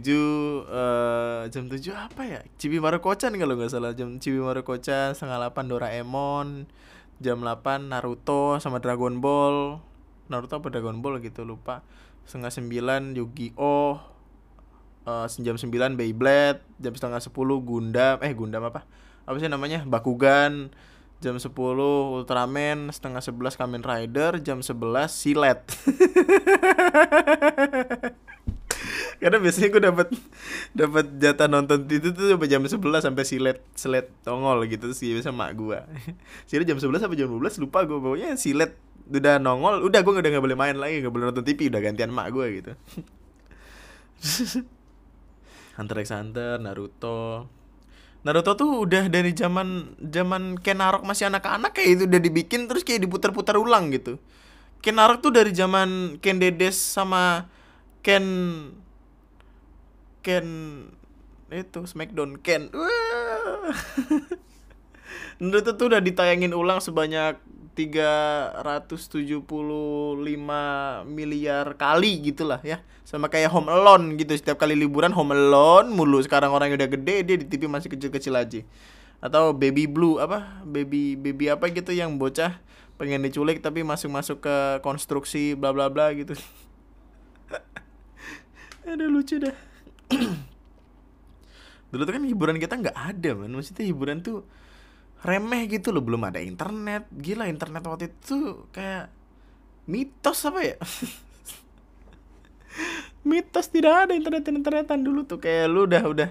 [SPEAKER 1] uh, jam 7 apa ya? Cibi Marukocan kalau nggak salah. Jam Cibi Marukocan setengah 8 Doraemon. Jam 8 Naruto sama Dragon Ball. Naruto apa Dragon Ball gitu lupa. Setengah 9 Yu-Gi-Oh. Uh, jam 9 Beyblade, jam setengah 10 Gundam, eh Gundam apa? Apa sih namanya? Bakugan. Jam 10 Ultraman, setengah 11 Kamen Rider, jam 11 Silet. [laughs] karena biasanya gue dapat dapat jatah nonton itu tuh sampai jam 11 sampai silet silet tongol gitu sih biasa mak gue [laughs] silet jam 11 sampai jam 12 lupa gue pokoknya silet udah nongol udah gue udah nggak boleh main lagi nggak boleh nonton TV udah gantian mak gue gitu [laughs] Hunter x Hunter Naruto Naruto tuh udah dari zaman zaman Ken Arok masih anak-anak kayak itu udah dibikin terus kayak diputar-putar ulang gitu. Ken Arok tuh dari zaman Ken Dedes sama Ken Ken itu Smackdown Ken. [laughs] Naruto tuh udah ditayangin ulang sebanyak 375 miliar kali gitulah ya. Sama kayak Home Alone gitu setiap kali liburan Home Alone mulu. Sekarang orang udah gede dia di TV masih kecil-kecil aja. Atau Baby Blue apa? Baby baby apa gitu yang bocah pengen diculik tapi masuk masuk ke konstruksi bla bla bla gitu. [laughs] Ada lucu dah. [clears throat] Dulu tuh kan hiburan kita nggak ada man. Maksudnya hiburan tuh remeh gitu loh belum ada internet. Gila internet waktu itu kayak mitos apa ya? [laughs] Mitos tidak ada internet internetan dulu tuh. Kayak lu udah udah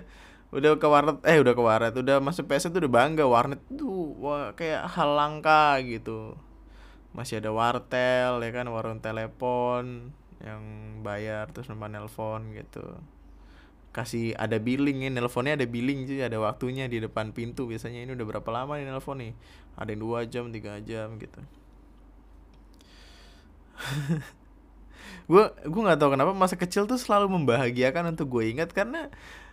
[SPEAKER 1] udah ke warnet eh udah ke warnet udah masuk PS tuh udah bangga warnet tuh wah kayak hal langka gitu. Masih ada wartel ya kan warung telepon yang bayar terus nomor nelpon gitu kasih ada billing ya nelponnya ada billing sih ada waktunya di depan pintu biasanya. Ini udah berapa lama nih nelpon nih? Ada yang dua jam tiga jam gitu. [laughs] Gue gue nggak tahu kenapa masa kecil tuh selalu membahagiakan untuk gue ingat karena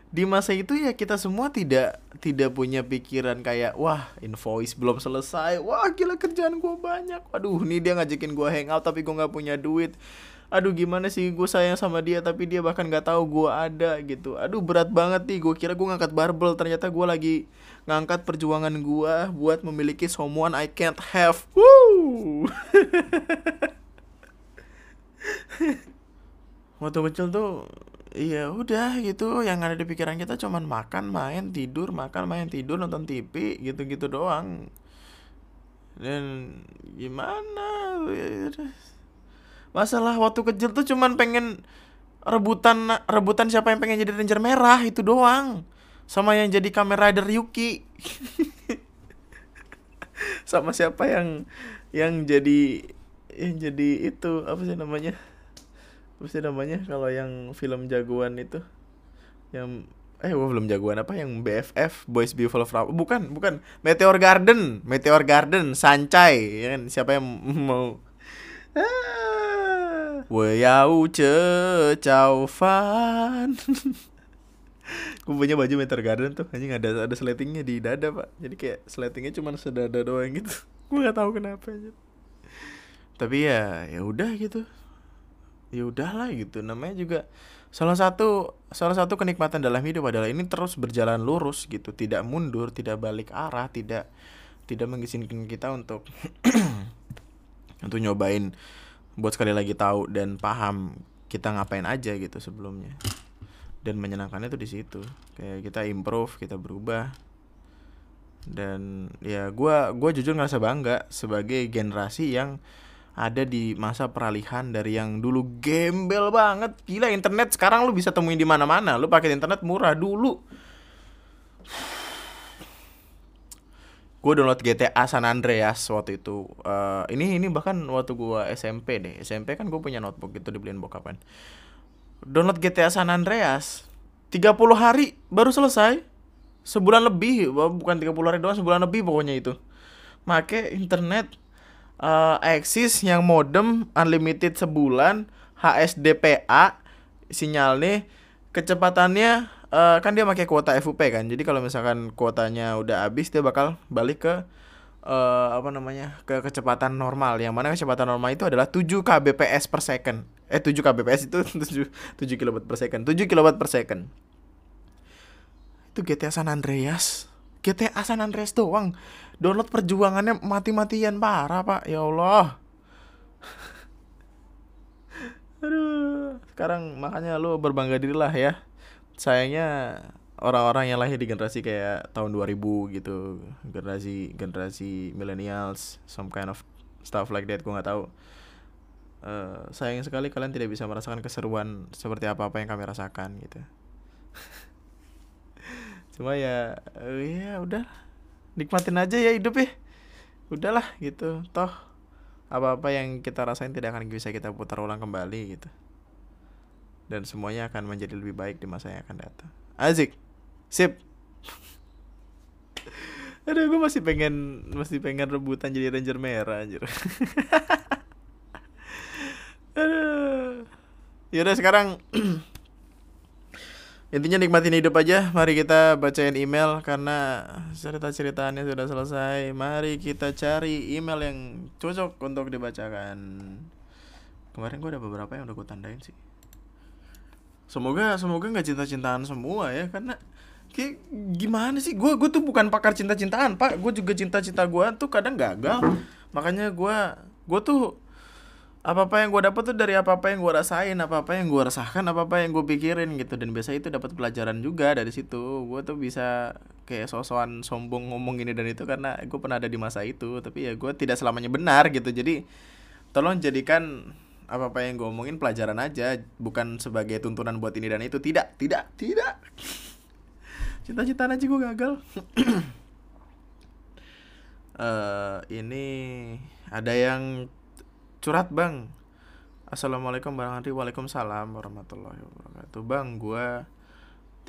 [SPEAKER 1] di masa itu ya kita semua tidak tidak punya pikiran kayak wah invoice belum selesai. Wah gila kerjaan gue banyak. Waduh nih dia ngajakin gue hangout tapi gue nggak punya duit aduh gimana sih gue sayang sama dia tapi dia bahkan nggak tahu gue ada gitu. Aduh berat banget nih gue kira gue ngangkat barbel ternyata gue lagi ngangkat perjuangan gue buat memiliki someone I can't have. Woo! [laughs] waktu kecil tuh iya udah gitu yang ada di pikiran kita cuman makan main tidur makan main tidur nonton TV gitu gitu doang. Dan gimana masalah waktu kecil tuh cuman pengen rebutan rebutan siapa yang pengen jadi ranger merah itu doang. Sama yang jadi Kamen Rider Yuki. [laughs] Sama siapa yang yang jadi yang jadi itu apa sih namanya? Apa sih namanya kalau yang film jagoan itu? Yang eh gua belum jagoan apa yang BFF Boys Beautiful Flower bukan bukan. Meteor Garden Meteor Garden Sancai ya kan? Siapa yang [laughs] mau? Ah, 我要 ce caufan [laughs] gue punya baju meter Garden tuh anjing ada ada sletingnya di dada pak. Jadi kayak sletingnya cuma sedada doang gitu. [laughs] Gue nggak tahu kenapa aja tapi ya ya udah gitu. Ya udahlah gitu. Namanya juga salah satu salah satu kenikmatan dalam hidup adalah ini terus berjalan lurus gitu. Tidak mundur tidak balik arah tidak tidak mengizinkan kita untuk [clears throat] untuk nyobain buat sekali lagi tahu dan paham kita ngapain aja gitu sebelumnya. Dan menyenangkannya tuh di situ. Kayak kita improve kita berubah. Dan ya gue gue jujur ngerasa bangga sebagai generasi yang ada di masa peralihan dari yang dulu gembel banget. Gila internet sekarang lu bisa temuin di mana mana lu pakai internet murah dulu gue download GTA San Andreas waktu itu. Uh, ini ini bahkan waktu gue SMP deh. SMP kan gue punya notebook gitu dibeliin bokapan download GTA San Andreas 30 hari baru selesai. Sebulan lebih bukan 30 hari doang sebulan lebih pokoknya itu. Make internet uh, Axis yang modem unlimited sebulan HSDPA sinyalnya kecepatannya uh, kan dia pakai kuota FUP kan. Jadi kalau misalkan kuotanya udah habis dia bakal balik ke uh, apa namanya? ke kecepatan normal. Yang mana kecepatan normal itu adalah 7 kbps per second. Eh 7 kbps itu 7 7 kb per second. 7 kb per second. Itu GTA San Andreas. GTA San Andreas doang. Download perjuangannya mati-matian parah, Pak. Ya Allah. [laughs] Aduh, sekarang makanya lu berbangga dirilah ya sayangnya orang-orang yang lahir di generasi kayak tahun 2000 gitu generasi generasi millennials some kind of stuff like that gue nggak tahu. Uh, sayang sekali kalian tidak bisa merasakan keseruan seperti apa apa yang kami rasakan gitu. [laughs] Cuma ya uh, ya udah nikmatin aja ya hidup ya. Udahlah gitu. Toh apa apa yang kita rasain tidak akan bisa kita putar ulang kembali gitu dan semuanya akan menjadi lebih baik di masa yang akan datang. Azik, sip. [laughs] Aduh, gue masih pengen masih pengen rebutan jadi ranger merah anjir. [laughs] Aduh. Yaudah sekarang [clears throat] Intinya nikmatin hidup aja. Mari kita bacain email karena cerita-ceritanya sudah selesai. Mari kita cari email yang cocok untuk dibacakan. Kemarin gue ada beberapa yang udah gue tandain sih. Semoga semoga nggak cinta-cintaan semua ya karena kayak gimana sih? Gue gue tuh bukan pakar cinta-cintaan pak. Gue juga cinta-cinta gue tuh kadang gagal. Makanya gue gue tuh apa apa yang gue dapet tuh dari apa apa yang gue rasain apa apa yang gue rasakan apa apa yang gue pikirin gitu. Dan biasa itu dapat pelajaran juga dari situ. Gue tuh bisa kayak sosokan sombong ngomong ini dan itu karena gue pernah ada di masa itu. Tapi ya gue tidak selamanya benar gitu. Jadi tolong jadikan apa apa yang gue omongin pelajaran aja. Bukan sebagai tuntunan buat ini dan itu. Tidak tidak tidak. Cita-citaan aja gue gagal. Uh, [clears throat] ini ada yang curhat bang. Assalamualaikum warahmatullahi waalaikumsalam warahmatullahi wabarakatuh. Bang gue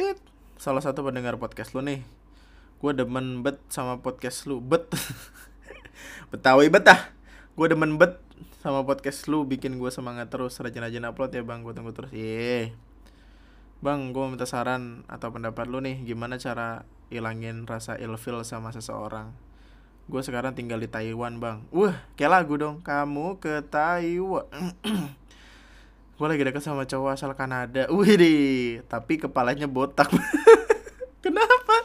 [SPEAKER 1] tit salah satu pendengar podcast lu nih. Gue demen bet sama podcast lu. Bet. [laughs] Betawi betah gue demen bet sama podcast lu bikin gue semangat terus rajin-rajin upload ya bang. Gue tunggu terus. Iya bang gue minta saran atau pendapat lu nih gimana cara ilangin rasa ilfil sama seseorang? Gue sekarang tinggal di Taiwan bang. Wah kayak lagu dong. Kamu ke Taiwan. [clears throat] Gue lagi deket sama cowok asal Kanada. Wih tapi kepalanya botak. [laughs] Kenapa?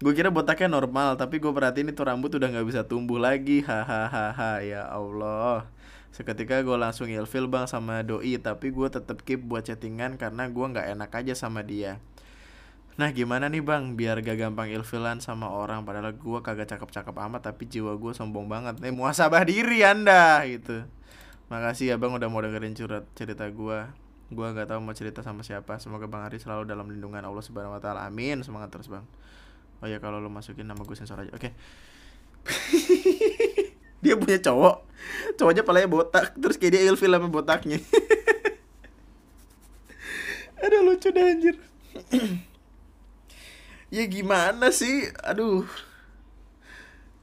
[SPEAKER 1] Gue kira botaknya normal tapi gue perhatiin itu rambut udah nggak bisa tumbuh lagi. Hahaha ya Allah seketika gue langsung ilfil bang sama doi tapi gue tetep keep buat chattingan karena gue nggak enak aja sama dia. Nah gimana nih bang? Biar gak gampang ilfilan sama orang Padahal gue kagak cakep-cakep amat tapi jiwa gue sombong banget. Nih muasabah diri anda gitu. Makasih ya bang udah mau dengerin curhat cerita gue Gue gak tahu mau cerita sama siapa. Semoga bang Ari selalu dalam lindungan Allah subhanahu wa ta'ala. Amin. Semangat terus bang. Oh ya kalau lo masukin nama gue sensor aja. Oke. okay. [laughs] Dia punya cowok. Cowoknya palanya botak. Terus kayak dia ilfil sama botaknya. [laughs] Aduh lucu deh anjir. [clears throat] Ya gimana sih? Aduh.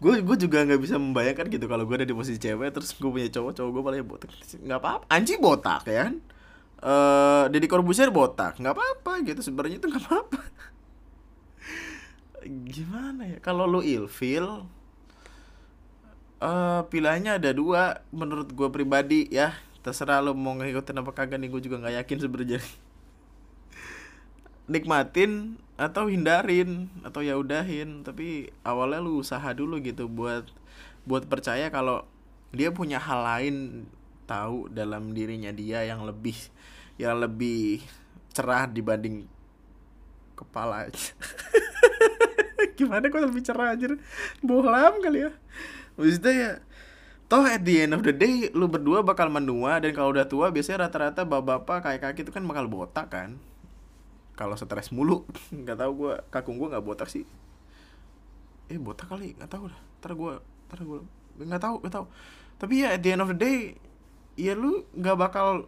[SPEAKER 1] Gue gue juga nggak bisa membayangkan gitu kalau gue ada di posisi cewek terus gue punya cowok cowok gue paling botak. Nggak apa-apa. Anji botak ya kan? Uh, Deddy Corbuzier botak. Nggak apa-apa gitu. Sebenarnya itu nggak apa-apa. [laughs] Gimana ya? Kalau lu ilfil uh, pilihannya ada dua menurut gue pribadi ya. Terserah lo mau ngikutin apa kagak nih gue juga nggak yakin sebenarnya. [laughs] Nikmatin atau hindarin atau ya udahin. Tapi awalnya lu usaha dulu gitu buat buat percaya kalau dia punya hal lain tahu dalam dirinya dia yang lebih yang lebih cerah dibanding kepala. [laughs] Gimana kok lebih cerah aja bohlam kali ya maksudnya ya toh at the end of the day lu berdua bakal menua dan kalau udah tua biasanya rata-rata bapak-bapak kayak kaki itu kan bakal botak kan? Kalau stres mulu. [laughs] Nggak tahu gue kakung gue nggak botak sih. Eh botak kali nggak tahu lah ntar gue ntar gue nggak tahu nggak tahu. Tapi ya at the end of the day ya lu nggak bakal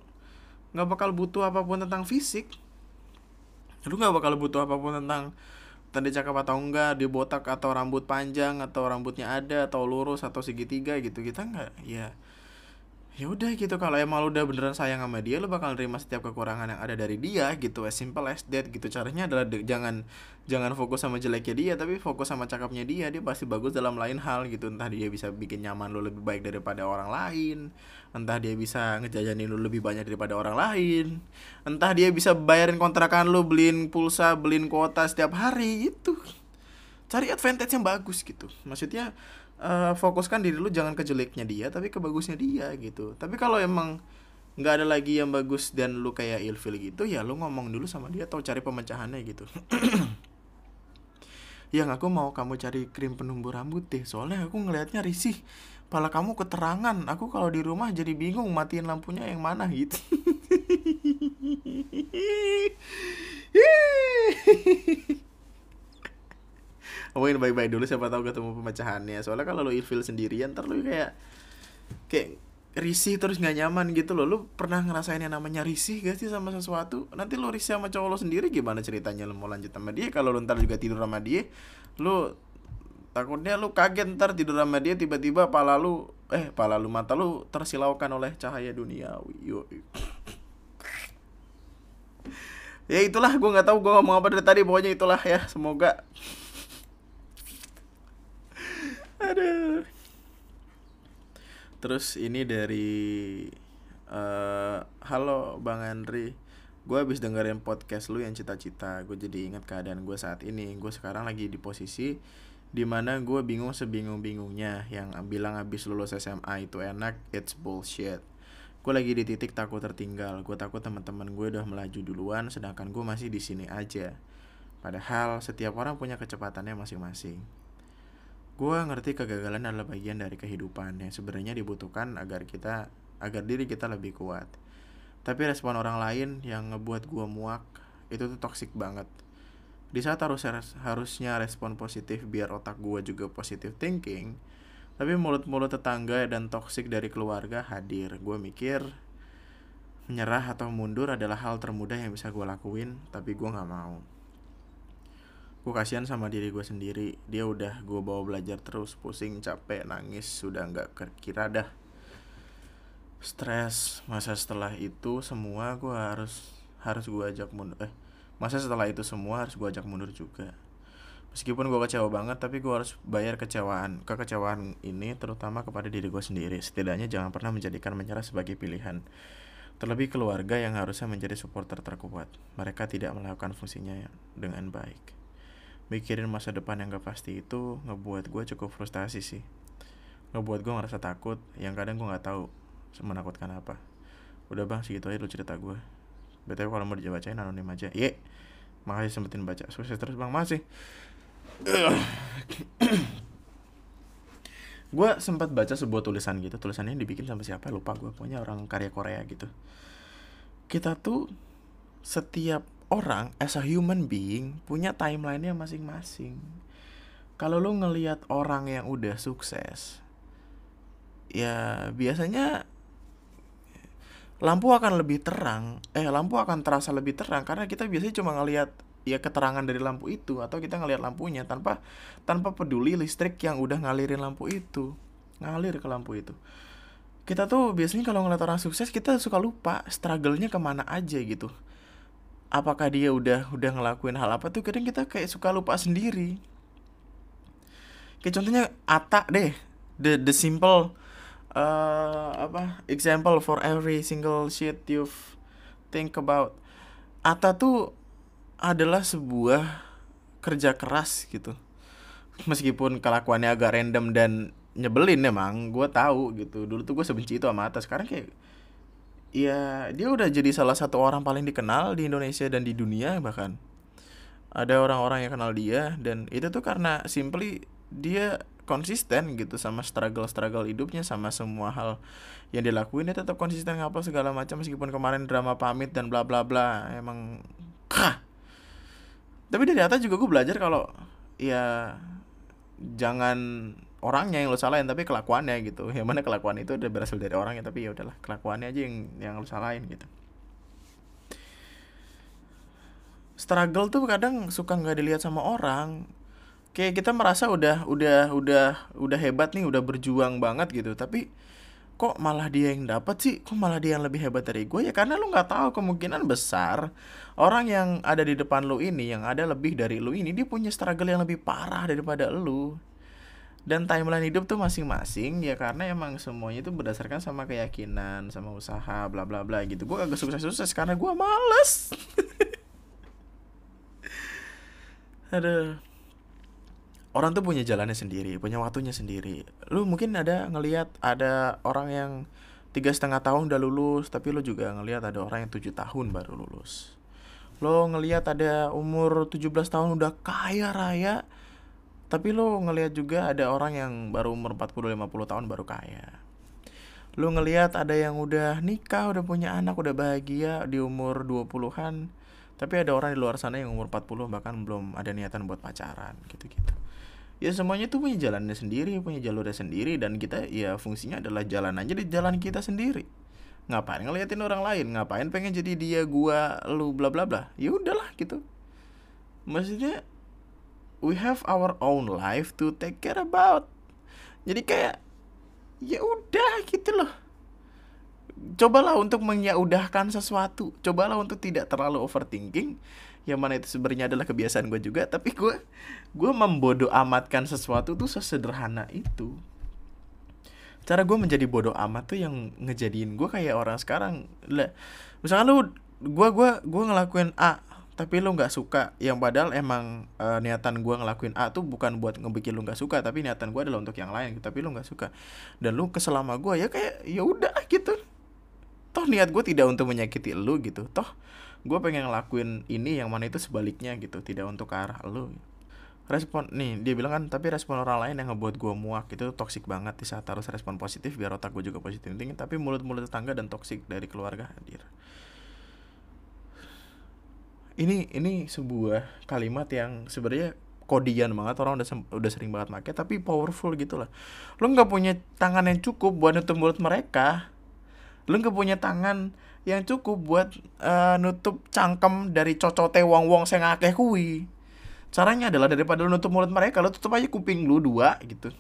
[SPEAKER 1] nggak bakal butuh apa pun tentang fisik. Lu nggak bakal butuh apa pun tentang tanda cakap atau enggak dia botak atau rambut panjang atau rambutnya ada atau lurus atau segitiga gitu. Kita nggak ya ya udah gitu kalau emang lu udah beneran sayang sama dia lu bakal nerima setiap kekurangan yang ada dari dia gitu. As simple as that gitu. Caranya adalah de- jangan jangan fokus sama jeleknya dia tapi fokus sama cakapnya dia. Dia pasti bagus dalam lain hal gitu. Entah dia bisa bikin nyaman lu lebih baik daripada orang lain entah dia bisa ngejajanin lu lebih banyak daripada orang lain entah dia bisa bayarin kontrakan lu beliin pulsa beliin kuota setiap hari itu cari advantage yang bagus gitu. Maksudnya uh, fokuskan diri lu jangan ke jeleknya dia tapi ke bagusnya dia gitu. Tapi kalau emang nggak ada lagi yang bagus dan lu kayak ilfil gitu ya lu ngomong dulu sama dia atau cari pemecahannya gitu. [clears throat] Yang aku mau kamu cari krim penumbuh rambut deh soalnya aku ngelihatnya risih. Pala kamu keterangan aku kalau di rumah jadi bingung matiin lampunya yang mana gitu [laughs] ngomongin baik-baik dulu siapa tahu ketemu pemecahannya. Soalnya kalau lo ilfil sendirian ntar lo kayak kayak risih terus nggak nyaman gitu loh. Lo pernah ngerasain yang namanya risih gak sih sama sesuatu? Nanti lo risih sama cowok lo sendiri gimana ceritanya lo mau lanjut sama dia? Kalau lo ntar juga tidur sama dia lo takutnya lu kaget ntar tidur sama dia tiba-tiba pala lu eh pala lu mata lu tersilaukan oleh cahaya duniawi. Yo [laughs] ya itulah gue nggak tahu gue ngomong apa dari tadi. Pokoknya itulah ya. Semoga aduh. Terus ini dari uh, halo bang Andri. Gue habis dengerin podcast lu yang cita-cita. Gue jadi ingat keadaan gue saat ini. Gue sekarang lagi di posisi di mana gue bingung sebingung-bingungnya. Yang bilang habis lulus SMA itu enak it's bullshit. Gue lagi di titik takut tertinggal. Gue takut teman-teman gue udah melaju duluan sedangkan gue masih di sini aja. Padahal setiap orang punya kecepatannya masing-masing gue ngerti kegagalan adalah bagian dari kehidupan yang sebenarnya dibutuhkan agar kita agar diri kita lebih kuat. Tapi respon orang lain yang ngebuat gue muak itu tuh toxic banget. Di saat harus harusnya respon positif biar otak gue juga positive thinking tapi mulut-mulut tetangga dan toksik dari keluarga hadir. Gue mikir menyerah atau mundur adalah hal termudah yang bisa gue lakuin tapi gue nggak mau gue kasihan sama diri gue sendiri dia udah gue bawa belajar terus pusing capek nangis sudah nggak kira dah stres masa setelah itu semua gue harus harus gue ajak mundur eh masa setelah itu semua harus gue ajak mundur juga Meskipun gue kecewa banget, tapi gue harus bayar kecewaan. Kekecewaan ini terutama kepada diri gue sendiri. Setidaknya jangan pernah menjadikan menyerah sebagai pilihan. Terlebih keluarga yang harusnya menjadi supporter terkuat. Mereka tidak melakukan fungsinya dengan baik. Mikirin masa depan yang gak pasti itu ngebuat gue cukup frustasi sih. Ngebuat gue ngerasa takut, yang kadang gue gak tahu menakutkan apa. Udah bang, segitu aja lu cerita gue. BTW kalau mau dibacain anonim aja. Ye, makasih sempetin baca. Sukses terus bang, masih [coughs] gue sempat baca sebuah tulisan gitu tulisannya dibikin sama siapa lupa gue punya orang karya Korea gitu kita tuh setiap orang as a human being punya timelinenya masing-masing. Kalau lu ngelihat orang yang udah sukses ya biasanya lampu akan lebih terang eh lampu akan terasa lebih terang karena kita biasanya cuma ngelihat ya keterangan dari lampu itu atau kita ngelihat lampunya tanpa tanpa peduli listrik yang udah ngalirin lampu itu ngalir ke lampu itu. Kita tuh biasanya kalau ngeliat orang sukses kita suka lupa struggle-nya ke mana aja gitu apakah dia udah udah ngelakuin hal apa tuh kadang kita kayak suka lupa sendiri. Kayak contohnya Ata deh the the simple uh, apa example for every single shit you've think about. Ata tuh adalah sebuah kerja keras gitu. Meskipun kelakuannya agak random dan nyebelin emang gue tahu gitu. Dulu tuh gue sebenci itu sama atas sekarang kayak ya dia udah jadi salah satu orang paling dikenal di Indonesia dan di dunia bahkan. Ada orang-orang yang kenal dia dan itu tuh karena simply dia konsisten gitu sama struggle-struggle hidupnya sama semua hal yang dilakuin dia tetap konsisten ngapa segala macam meskipun kemarin drama pamit dan bla bla bla emang kah? Tapi dari atas juga gue belajar kalau ya jangan orangnya yang lo salahin tapi kelakuannya gitu. Yang mana kelakuan itu udah berasal dari orangnya tapi ya udahlah kelakuannya aja yang yang lo salahin gitu. Struggle tuh kadang suka nggak dilihat sama orang. Kayak kita merasa udah udah udah udah hebat nih udah berjuang banget gitu. Tapi kok malah dia yang dapat sih? Kok malah dia yang lebih hebat dari gue ya karena lu nggak tahu kemungkinan besar orang yang ada di depan lu ini yang ada lebih dari lu ini dia punya struggle yang lebih parah daripada lu dan timeline hidup tuh masing-masing ya karena emang semuanya itu berdasarkan sama keyakinan sama usaha bla bla bla gitu gue agak sukses-sukses karena gue males [laughs] aduh orang tuh punya jalannya sendiri, punya waktunya sendiri. Lu mungkin ada ngelihat ada orang yang tiga setengah tahun udah lulus, tapi lu juga ngelihat ada orang yang tujuh tahun baru lulus. Lo ngelihat ada umur 17 tahun udah kaya raya, tapi lo ngelihat juga ada orang yang baru umur 40-50 tahun baru kaya. Lo ngelihat ada yang udah nikah, udah punya anak, udah bahagia di umur 20-an, tapi ada orang di luar sana yang umur 40 bahkan belum ada niatan buat pacaran gitu-gitu. Ya semuanya tuh punya jalannya sendiri punya jalurnya sendiri dan kita ya fungsinya adalah jalan aja di jalan kita sendiri. Ngapain ngeliatin orang lain? Ngapain pengen jadi dia gua lu bla bla bla? Ya udahlah gitu. Maksudnya we have our own life to take care about. Jadi kayak ya udah gitu loh. Cobalah untuk menyaudahkan sesuatu. Cobalah untuk tidak terlalu overthinking. Yang mana itu sebenarnya adalah kebiasaan gue juga. Tapi gue gue membodoh amatkan sesuatu tuh sesederhana itu. Cara gue menjadi bodoh amat tuh yang ngejadiin gue kayak orang sekarang. Misalkan lu gue gue gue ngelakuin A tapi lu nggak suka. Yang padahal emang e, niatan gue ngelakuin A tuh bukan buat ngebikin lu nggak suka tapi niatan gue adalah untuk yang lain tapi lu nggak suka. Dan lu keselama gue ya kayak ya udah gitu. Toh niat gue tidak untuk menyakiti lu gitu. Toh gue pengen ngelakuin ini yang mana itu sebaliknya gitu tidak untuk ke arah lu. Respon nih dia bilang kan tapi respon orang lain yang ngebuat gue muak itu toksik banget. Di saat harus respon positif biar otak gue juga positif. Tinggi tapi mulut-mulut tetangga dan toksik dari keluarga hadir ini ini sebuah kalimat yang sebenarnya kodian banget orang udah udah sering banget make tapi powerful gitu lah. Lo nggak punya tangan yang cukup buat nutup mulut mereka. Lo nggak punya tangan yang cukup buat uh, nutup cangkem dari cocote wong wong saya ngakeh kui caranya adalah daripada lo nutup mulut mereka lo tutup aja kuping lu dua gitu.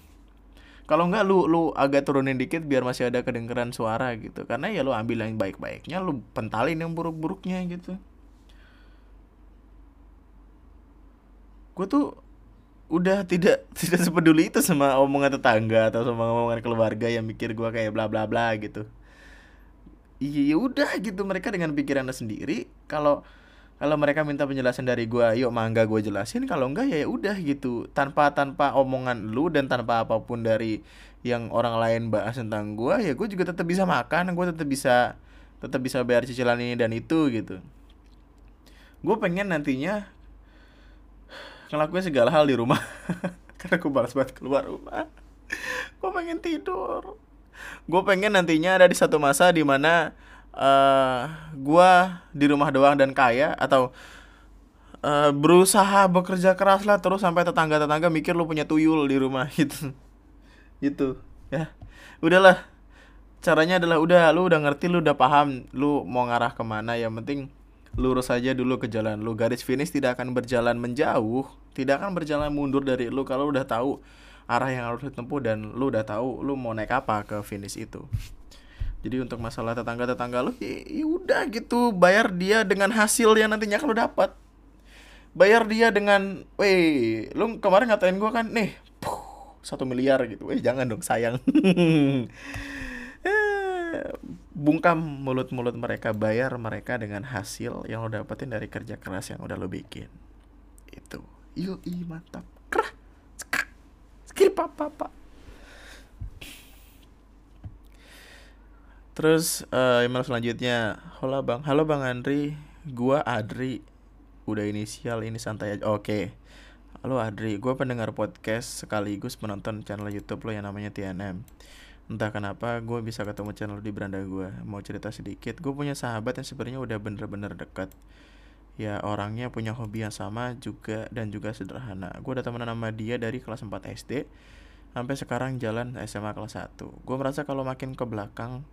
[SPEAKER 1] Kalau nggak lu lu agak turunin dikit biar masih ada kedengeran suara gitu. Karena ya lu ambil yang baik-baiknya lu pentalin yang buruk-buruknya gitu gue tuh udah tidak [laughs] tidak sepeduli itu sama omongan tetangga atau sama omongan keluarga yang mikir gue kayak bla bla bla gitu. Iya ya udah gitu. Mereka dengan pikirannya sendiri kalau kalau mereka minta penjelasan dari gue yuk mangga gue jelasin. Kalau enggak ya, ya udah gitu. Tanpa tanpa omongan lu dan tanpa apa pun dari yang orang lain bahas tentang gue ya gue juga tetap bisa makan gue tetap bisa tetap bisa bayar cicilan ini dan itu gitu. Gue pengen nantinya ngelakuin segala hal di rumah. [laughs] Karena gue balas banget keluar rumah. Gue pengen tidur. Gue pengen nantinya ada di satu masa di mana uh, eh, gue di rumah doang dan kaya atau uh, berusaha bekerja keras lah terus sampai tetangga tetangga mikir lu punya tuyul di rumah [laughs] gitu. Gitu ya. Udahlah. Caranya adalah udah lu udah ngerti lu udah paham lu mau ngarah ke mana. Yang penting lurus saja dulu ke jalan lu. Garis finish tidak akan berjalan menjauh tidak akan berjalan mundur dari lu kalau udah tahu arah yang harus ditempuh dan lu udah tahu lu mau naik apa ke finish itu. Jadi untuk masalah tetangga tetangga lu ya, ya udah gitu. Bayar dia dengan hasil yang nantinya kalau dapat. Bayar dia dengan weh lu kemarin ngatain gua kan nih satu miliar gitu. Eh jangan dong sayang [laughs] bungkam mulut-mulut mereka bayar mereka dengan hasil yang lo dapetin dari kerja keras yang udah lo bikin. Itu. Yuk i mantap. Kerah. Skip papa pak terus uh, email selanjutnya. Halo bang. Halo bang Andri. Gua Adri. Udah inisial ini santai aja. Oke. Halo Adri. Gua pendengar podcast sekaligus penonton channel YouTube lo yang namanya TNM entah kenapa gue bisa ketemu channel di beranda gue mau cerita sedikit gue punya sahabat yang sebenarnya udah bener-bener dekat. Ya orangnya punya hobi yang sama juga dan juga sederhana. Gue udah temenan sama dia dari kelas 4 SD sampai sekarang jalan SMA kelas 1 gue merasa kalau makin ke belakang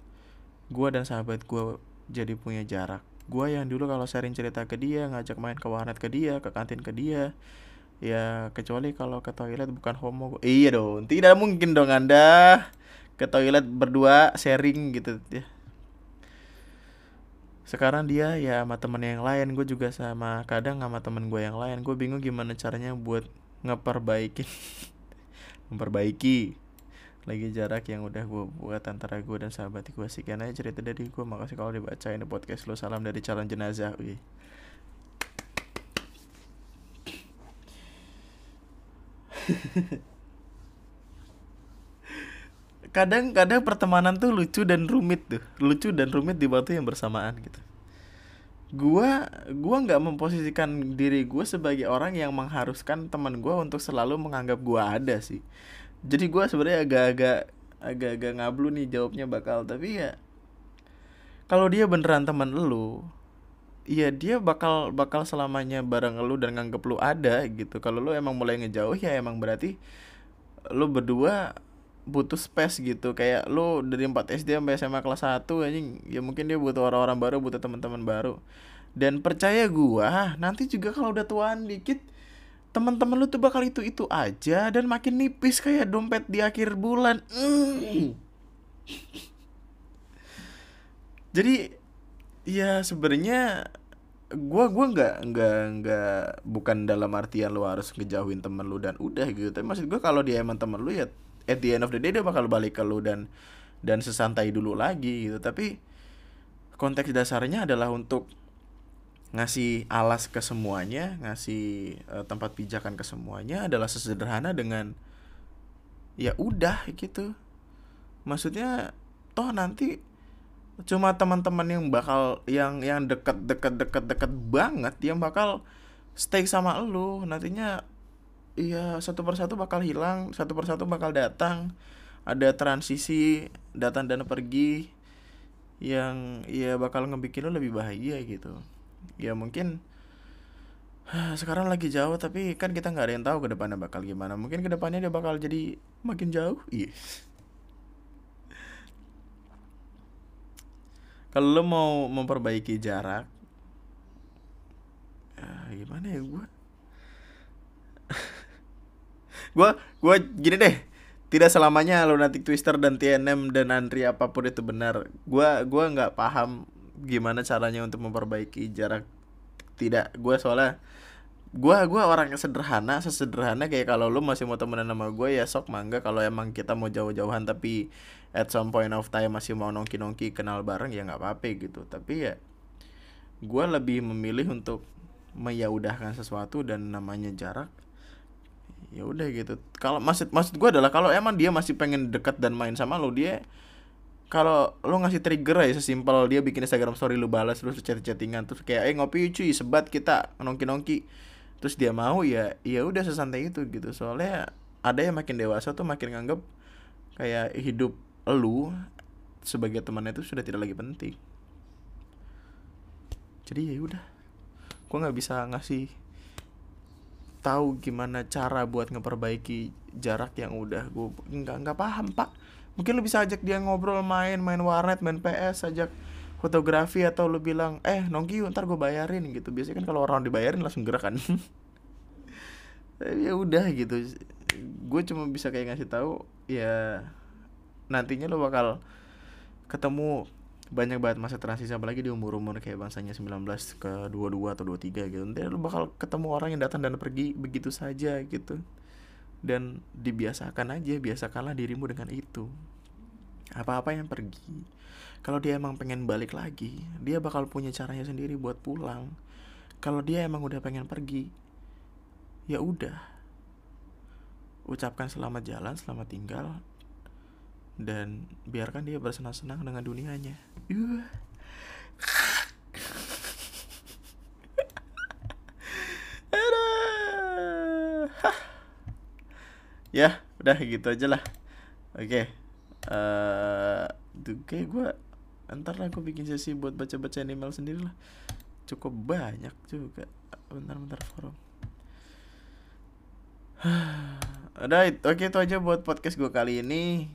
[SPEAKER 1] gue dan sahabat gue jadi punya jarak. Gue yang dulu kalau sharing cerita ke dia ngajak main ke warnet ke dia ke kantin ke dia ya kecuali kalau ke toilet bukan homo. Iya dong tidak mungkin dong anda ke toilet berdua sharing gitu ya. Sekarang dia ya sama temen yang lain gue juga sama kadang sama temen gue yang lain. Gue bingung gimana caranya buat ngeperbaiki [laughs] memperbaiki lagi jarak yang udah gue buat antara gue dan sahabat gue sekian aja cerita dari gue makasih kalau dibaca ini podcast lo salam dari calon jenazah wih [laughs] kadang-kadang pertemanan tuh lucu dan rumit tuh. Lucu dan rumit di waktu yang bersamaan gitu. Gua gua nggak memposisikan diri gue sebagai orang yang mengharuskan teman gue untuk selalu menganggap gua ada sih. Jadi gua sebenarnya agak-agak agak-agak ngablu nih jawabnya bakal. Tapi ya kalau dia beneran teman lu Iya dia bakal bakal selamanya bareng lu dan nganggep lu ada gitu. Kalau lu emang mulai ngejauh ya emang berarti lu berdua butuh space gitu. Kayak lu dari 4 SD sampai SMA kelas 1 anjing ya mungkin dia butuh orang-orang baru butuh teman-teman baru. Dan percaya gua nanti juga kalau udah tuaan dikit teman-teman lu tuh bakal itu itu aja dan makin nipis kayak dompet di akhir bulan. Mm. jadi ya sebenarnya gua gua nggak nggak nggak bukan dalam artian lu harus ngejauhin temen lu dan udah gitu. Tapi maksud gua kalau dia emang temen lu ya at the end of the day dia bakal balik ke lu dan dan sesantai dulu lagi gitu tapi konteks dasarnya adalah untuk ngasih alas ke semuanya, ngasih uh, tempat pijakan ke semuanya adalah sesederhana dengan ya udah gitu. Maksudnya toh nanti cuma teman-teman yang bakal yang yang deket deket deket deket banget yang bakal stay sama lu nantinya iya satu persatu bakal hilang satu persatu bakal datang. Ada transisi datang dan pergi yang ya bakal ngebikin lu lebih bahagia gitu. Ya mungkin [sighs] sekarang lagi jauh tapi kan kita nggak ada yang tahu ke depannya bakal gimana. Mungkin ke depannya dia bakal jadi makin jauh. Iya. [laughs] Kalau lo mau memperbaiki jarak ya gimana ya gue gue gue gini deh. Tidak selamanya lunatic twister dan TNM dan antri apa pun itu benar. Gue gua nggak paham gimana caranya untuk memperbaiki jarak. Tidak. Gue soalnya gue gua orang yang sederhana sesederhana kayak kalau lu masih mau temenan sama gue ya sok mangga. Kalau emang kita mau jauh-jauhan tapi at some point of time masih mau nongki-nongki kenal bareng ya nggak apa-apa gitu. Tapi ya gue lebih memilih untuk meyaudahkan sesuatu dan namanya jarak ya udah gitu. Kalau maksud maksud gue adalah kalau emang dia masih pengen dekat dan main sama lo dia kalau lo ngasih trigger ya sesimpel dia bikin Instagram story lu balas terus chat chattingan terus kayak eh ngopi cuy sebat kita nongki nongki terus dia mau ya ya udah sesantai itu gitu. Soalnya ada yang makin dewasa tuh makin nganggep kayak hidup lu sebagai temannya itu sudah tidak lagi penting. Jadi ya udah gue nggak bisa ngasih tahu gimana cara buat ngeperbaiki jarak yang udah gue nggak nggak paham pak. Mungkin lu bisa ajak dia ngobrol main main warnet main PS ajak fotografi atau lu bilang eh nongki ntar gue bayarin gitu. Biasanya kan kalau orang dibayarin langsung gerak kan. [laughs] Ya udah gitu. Gue cuma bisa kayak ngasih tahu ya nantinya lo bakal ketemu banyak banget masa transisi apalagi di umur-umur kayak bangsanya 19 ke 22 atau 23 gitu. Nanti lo bakal ketemu orang yang datang dan pergi begitu saja gitu. Dan dibiasakan aja biasakanlah dirimu dengan itu. Apa-apa yang pergi. Kalau dia emang pengen balik lagi dia bakal punya caranya sendiri buat pulang. Kalau dia emang udah pengen pergi ya udah. Ucapkan selamat jalan selamat tinggal dan biarkan dia bersenang-senang dengan dunianya. Uh. ya udah gitu aja lah. Oke. Okay. uh, eh, kayak gue ntar lah gue bikin sesi buat baca-baca email sendiri lah. Cukup banyak juga. Bentar-bentar forum. [sighs] Udah oke okay, itu aja buat podcast gue kali ini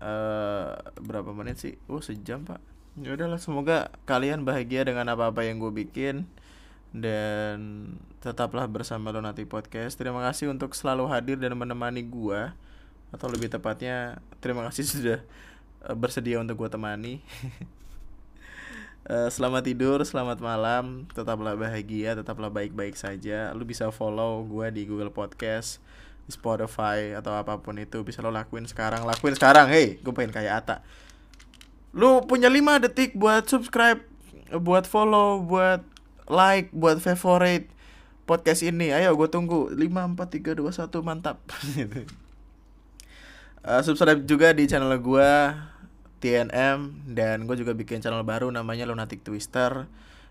[SPEAKER 1] uh, berapa menit sih oh sejam pak ya udahlah semoga kalian bahagia dengan apa apa yang gue bikin dan tetaplah bersama Lonati Podcast. Terima kasih untuk selalu hadir dan menemani gua atau lebih tepatnya terima kasih [laughs] sudah uh, bersedia untuk gua temani. uh, [laughs] selamat tidur, selamat malam, tetaplah bahagia, tetaplah baik-baik saja. Lu bisa follow gua di Google Podcast, Spotify atau apa pun itu bisa lo lakuin sekarang, lakuin sekarang. Hey, gue pengen kayak Ata. Lu punya 5 detik buat subscribe, buat follow, buat like, buat favorite podcast ini. Ayo gue tunggu. 5 4 3 2 1 mantap. uh, [laughs] subscribe juga di channel gue TNM dan gue juga bikin channel baru namanya Lunatic Twister.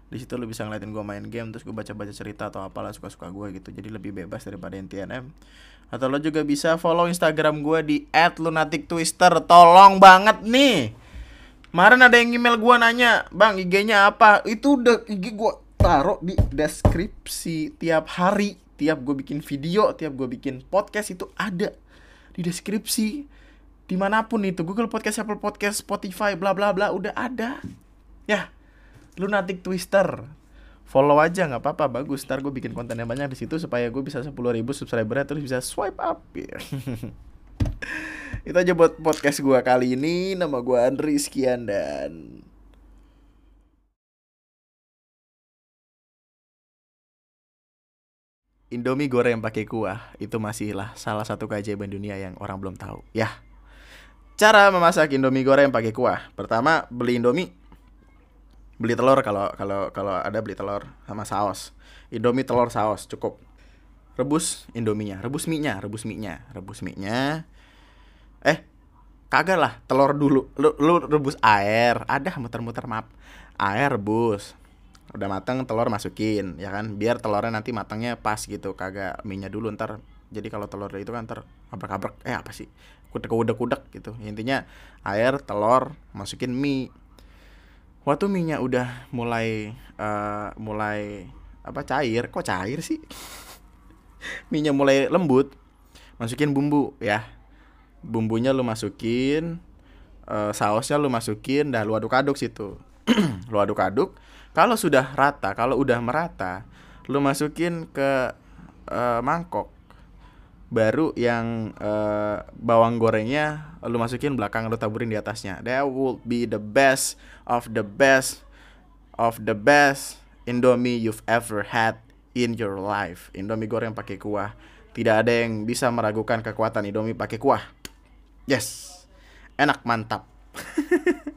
[SPEAKER 1] Di situ lu bisa ngeliatin gue main game terus gue baca-baca cerita atau apalah suka-suka gue gitu. Jadi lebih bebas daripada yang TNM. Atau lo juga bisa follow Instagram gue di @lunatictwister. Tolong banget nih. Kemarin ada yang email gue nanya, "Bang, IG-nya apa?" Itu udah IG gue taruh di deskripsi tiap hari tiap gue bikin video tiap gue bikin podcast itu ada di deskripsi di mana pun itu Google Podcast Apple Podcast Spotify bla bla bla udah ada ya lunatic twister follow aja nggak apa-apa bagus ntar gue bikin konten yang banyak di situ supaya gue bisa sepuluh ribu subscriber terus bisa swipe up [laughs] itu aja buat podcast gue kali ini nama gue Andri sekian dan Indomie goreng pakai kuah itu masihlah salah satu keajaiban dunia yang orang belum tahu. Ya. Cara memasak Indomie goreng pakai kuah. Pertama, beli Indomie. Beli telur kalau kalau kalau ada beli telur sama saus. Indomie telur saus cukup. Rebus Indominya, rebus mie-nya, rebus mie-nya, rebus mie-nya. Eh, kagak lah, telur dulu. Lu, lu rebus air, ada muter-muter maaf. Air rebus, udah mateng telur masukin ya kan biar telurnya nanti matangnya pas gitu kagak minyak dulu ntar jadi kalau telur itu kan ntar abrak-abrak eh apa sih kudek kudek kudek gitu intinya air telur masukin mie waktu minyak udah mulai uh, mulai apa cair? Kok cair sih? [laughs] Minyak mulai lembut. Masukin bumbu ya. Bumbunya lu masukin uh, sausnya lu masukin dah lu aduk-aduk situ. [clears throat] Lu aduk-aduk. Kalau sudah rata, kalau udah merata, lu masukin ke uh, mangkok. Baru yang uh, bawang gorengnya lu masukin belakang lu taburin di atasnya. That would be the best of the best of the best Indomie you've ever had in your life. Indomie goreng pakai kuah. Tidak ada yang bisa meragukan kekuatan Indomie pakai kuah. Yes. Enak mantap. [laughs]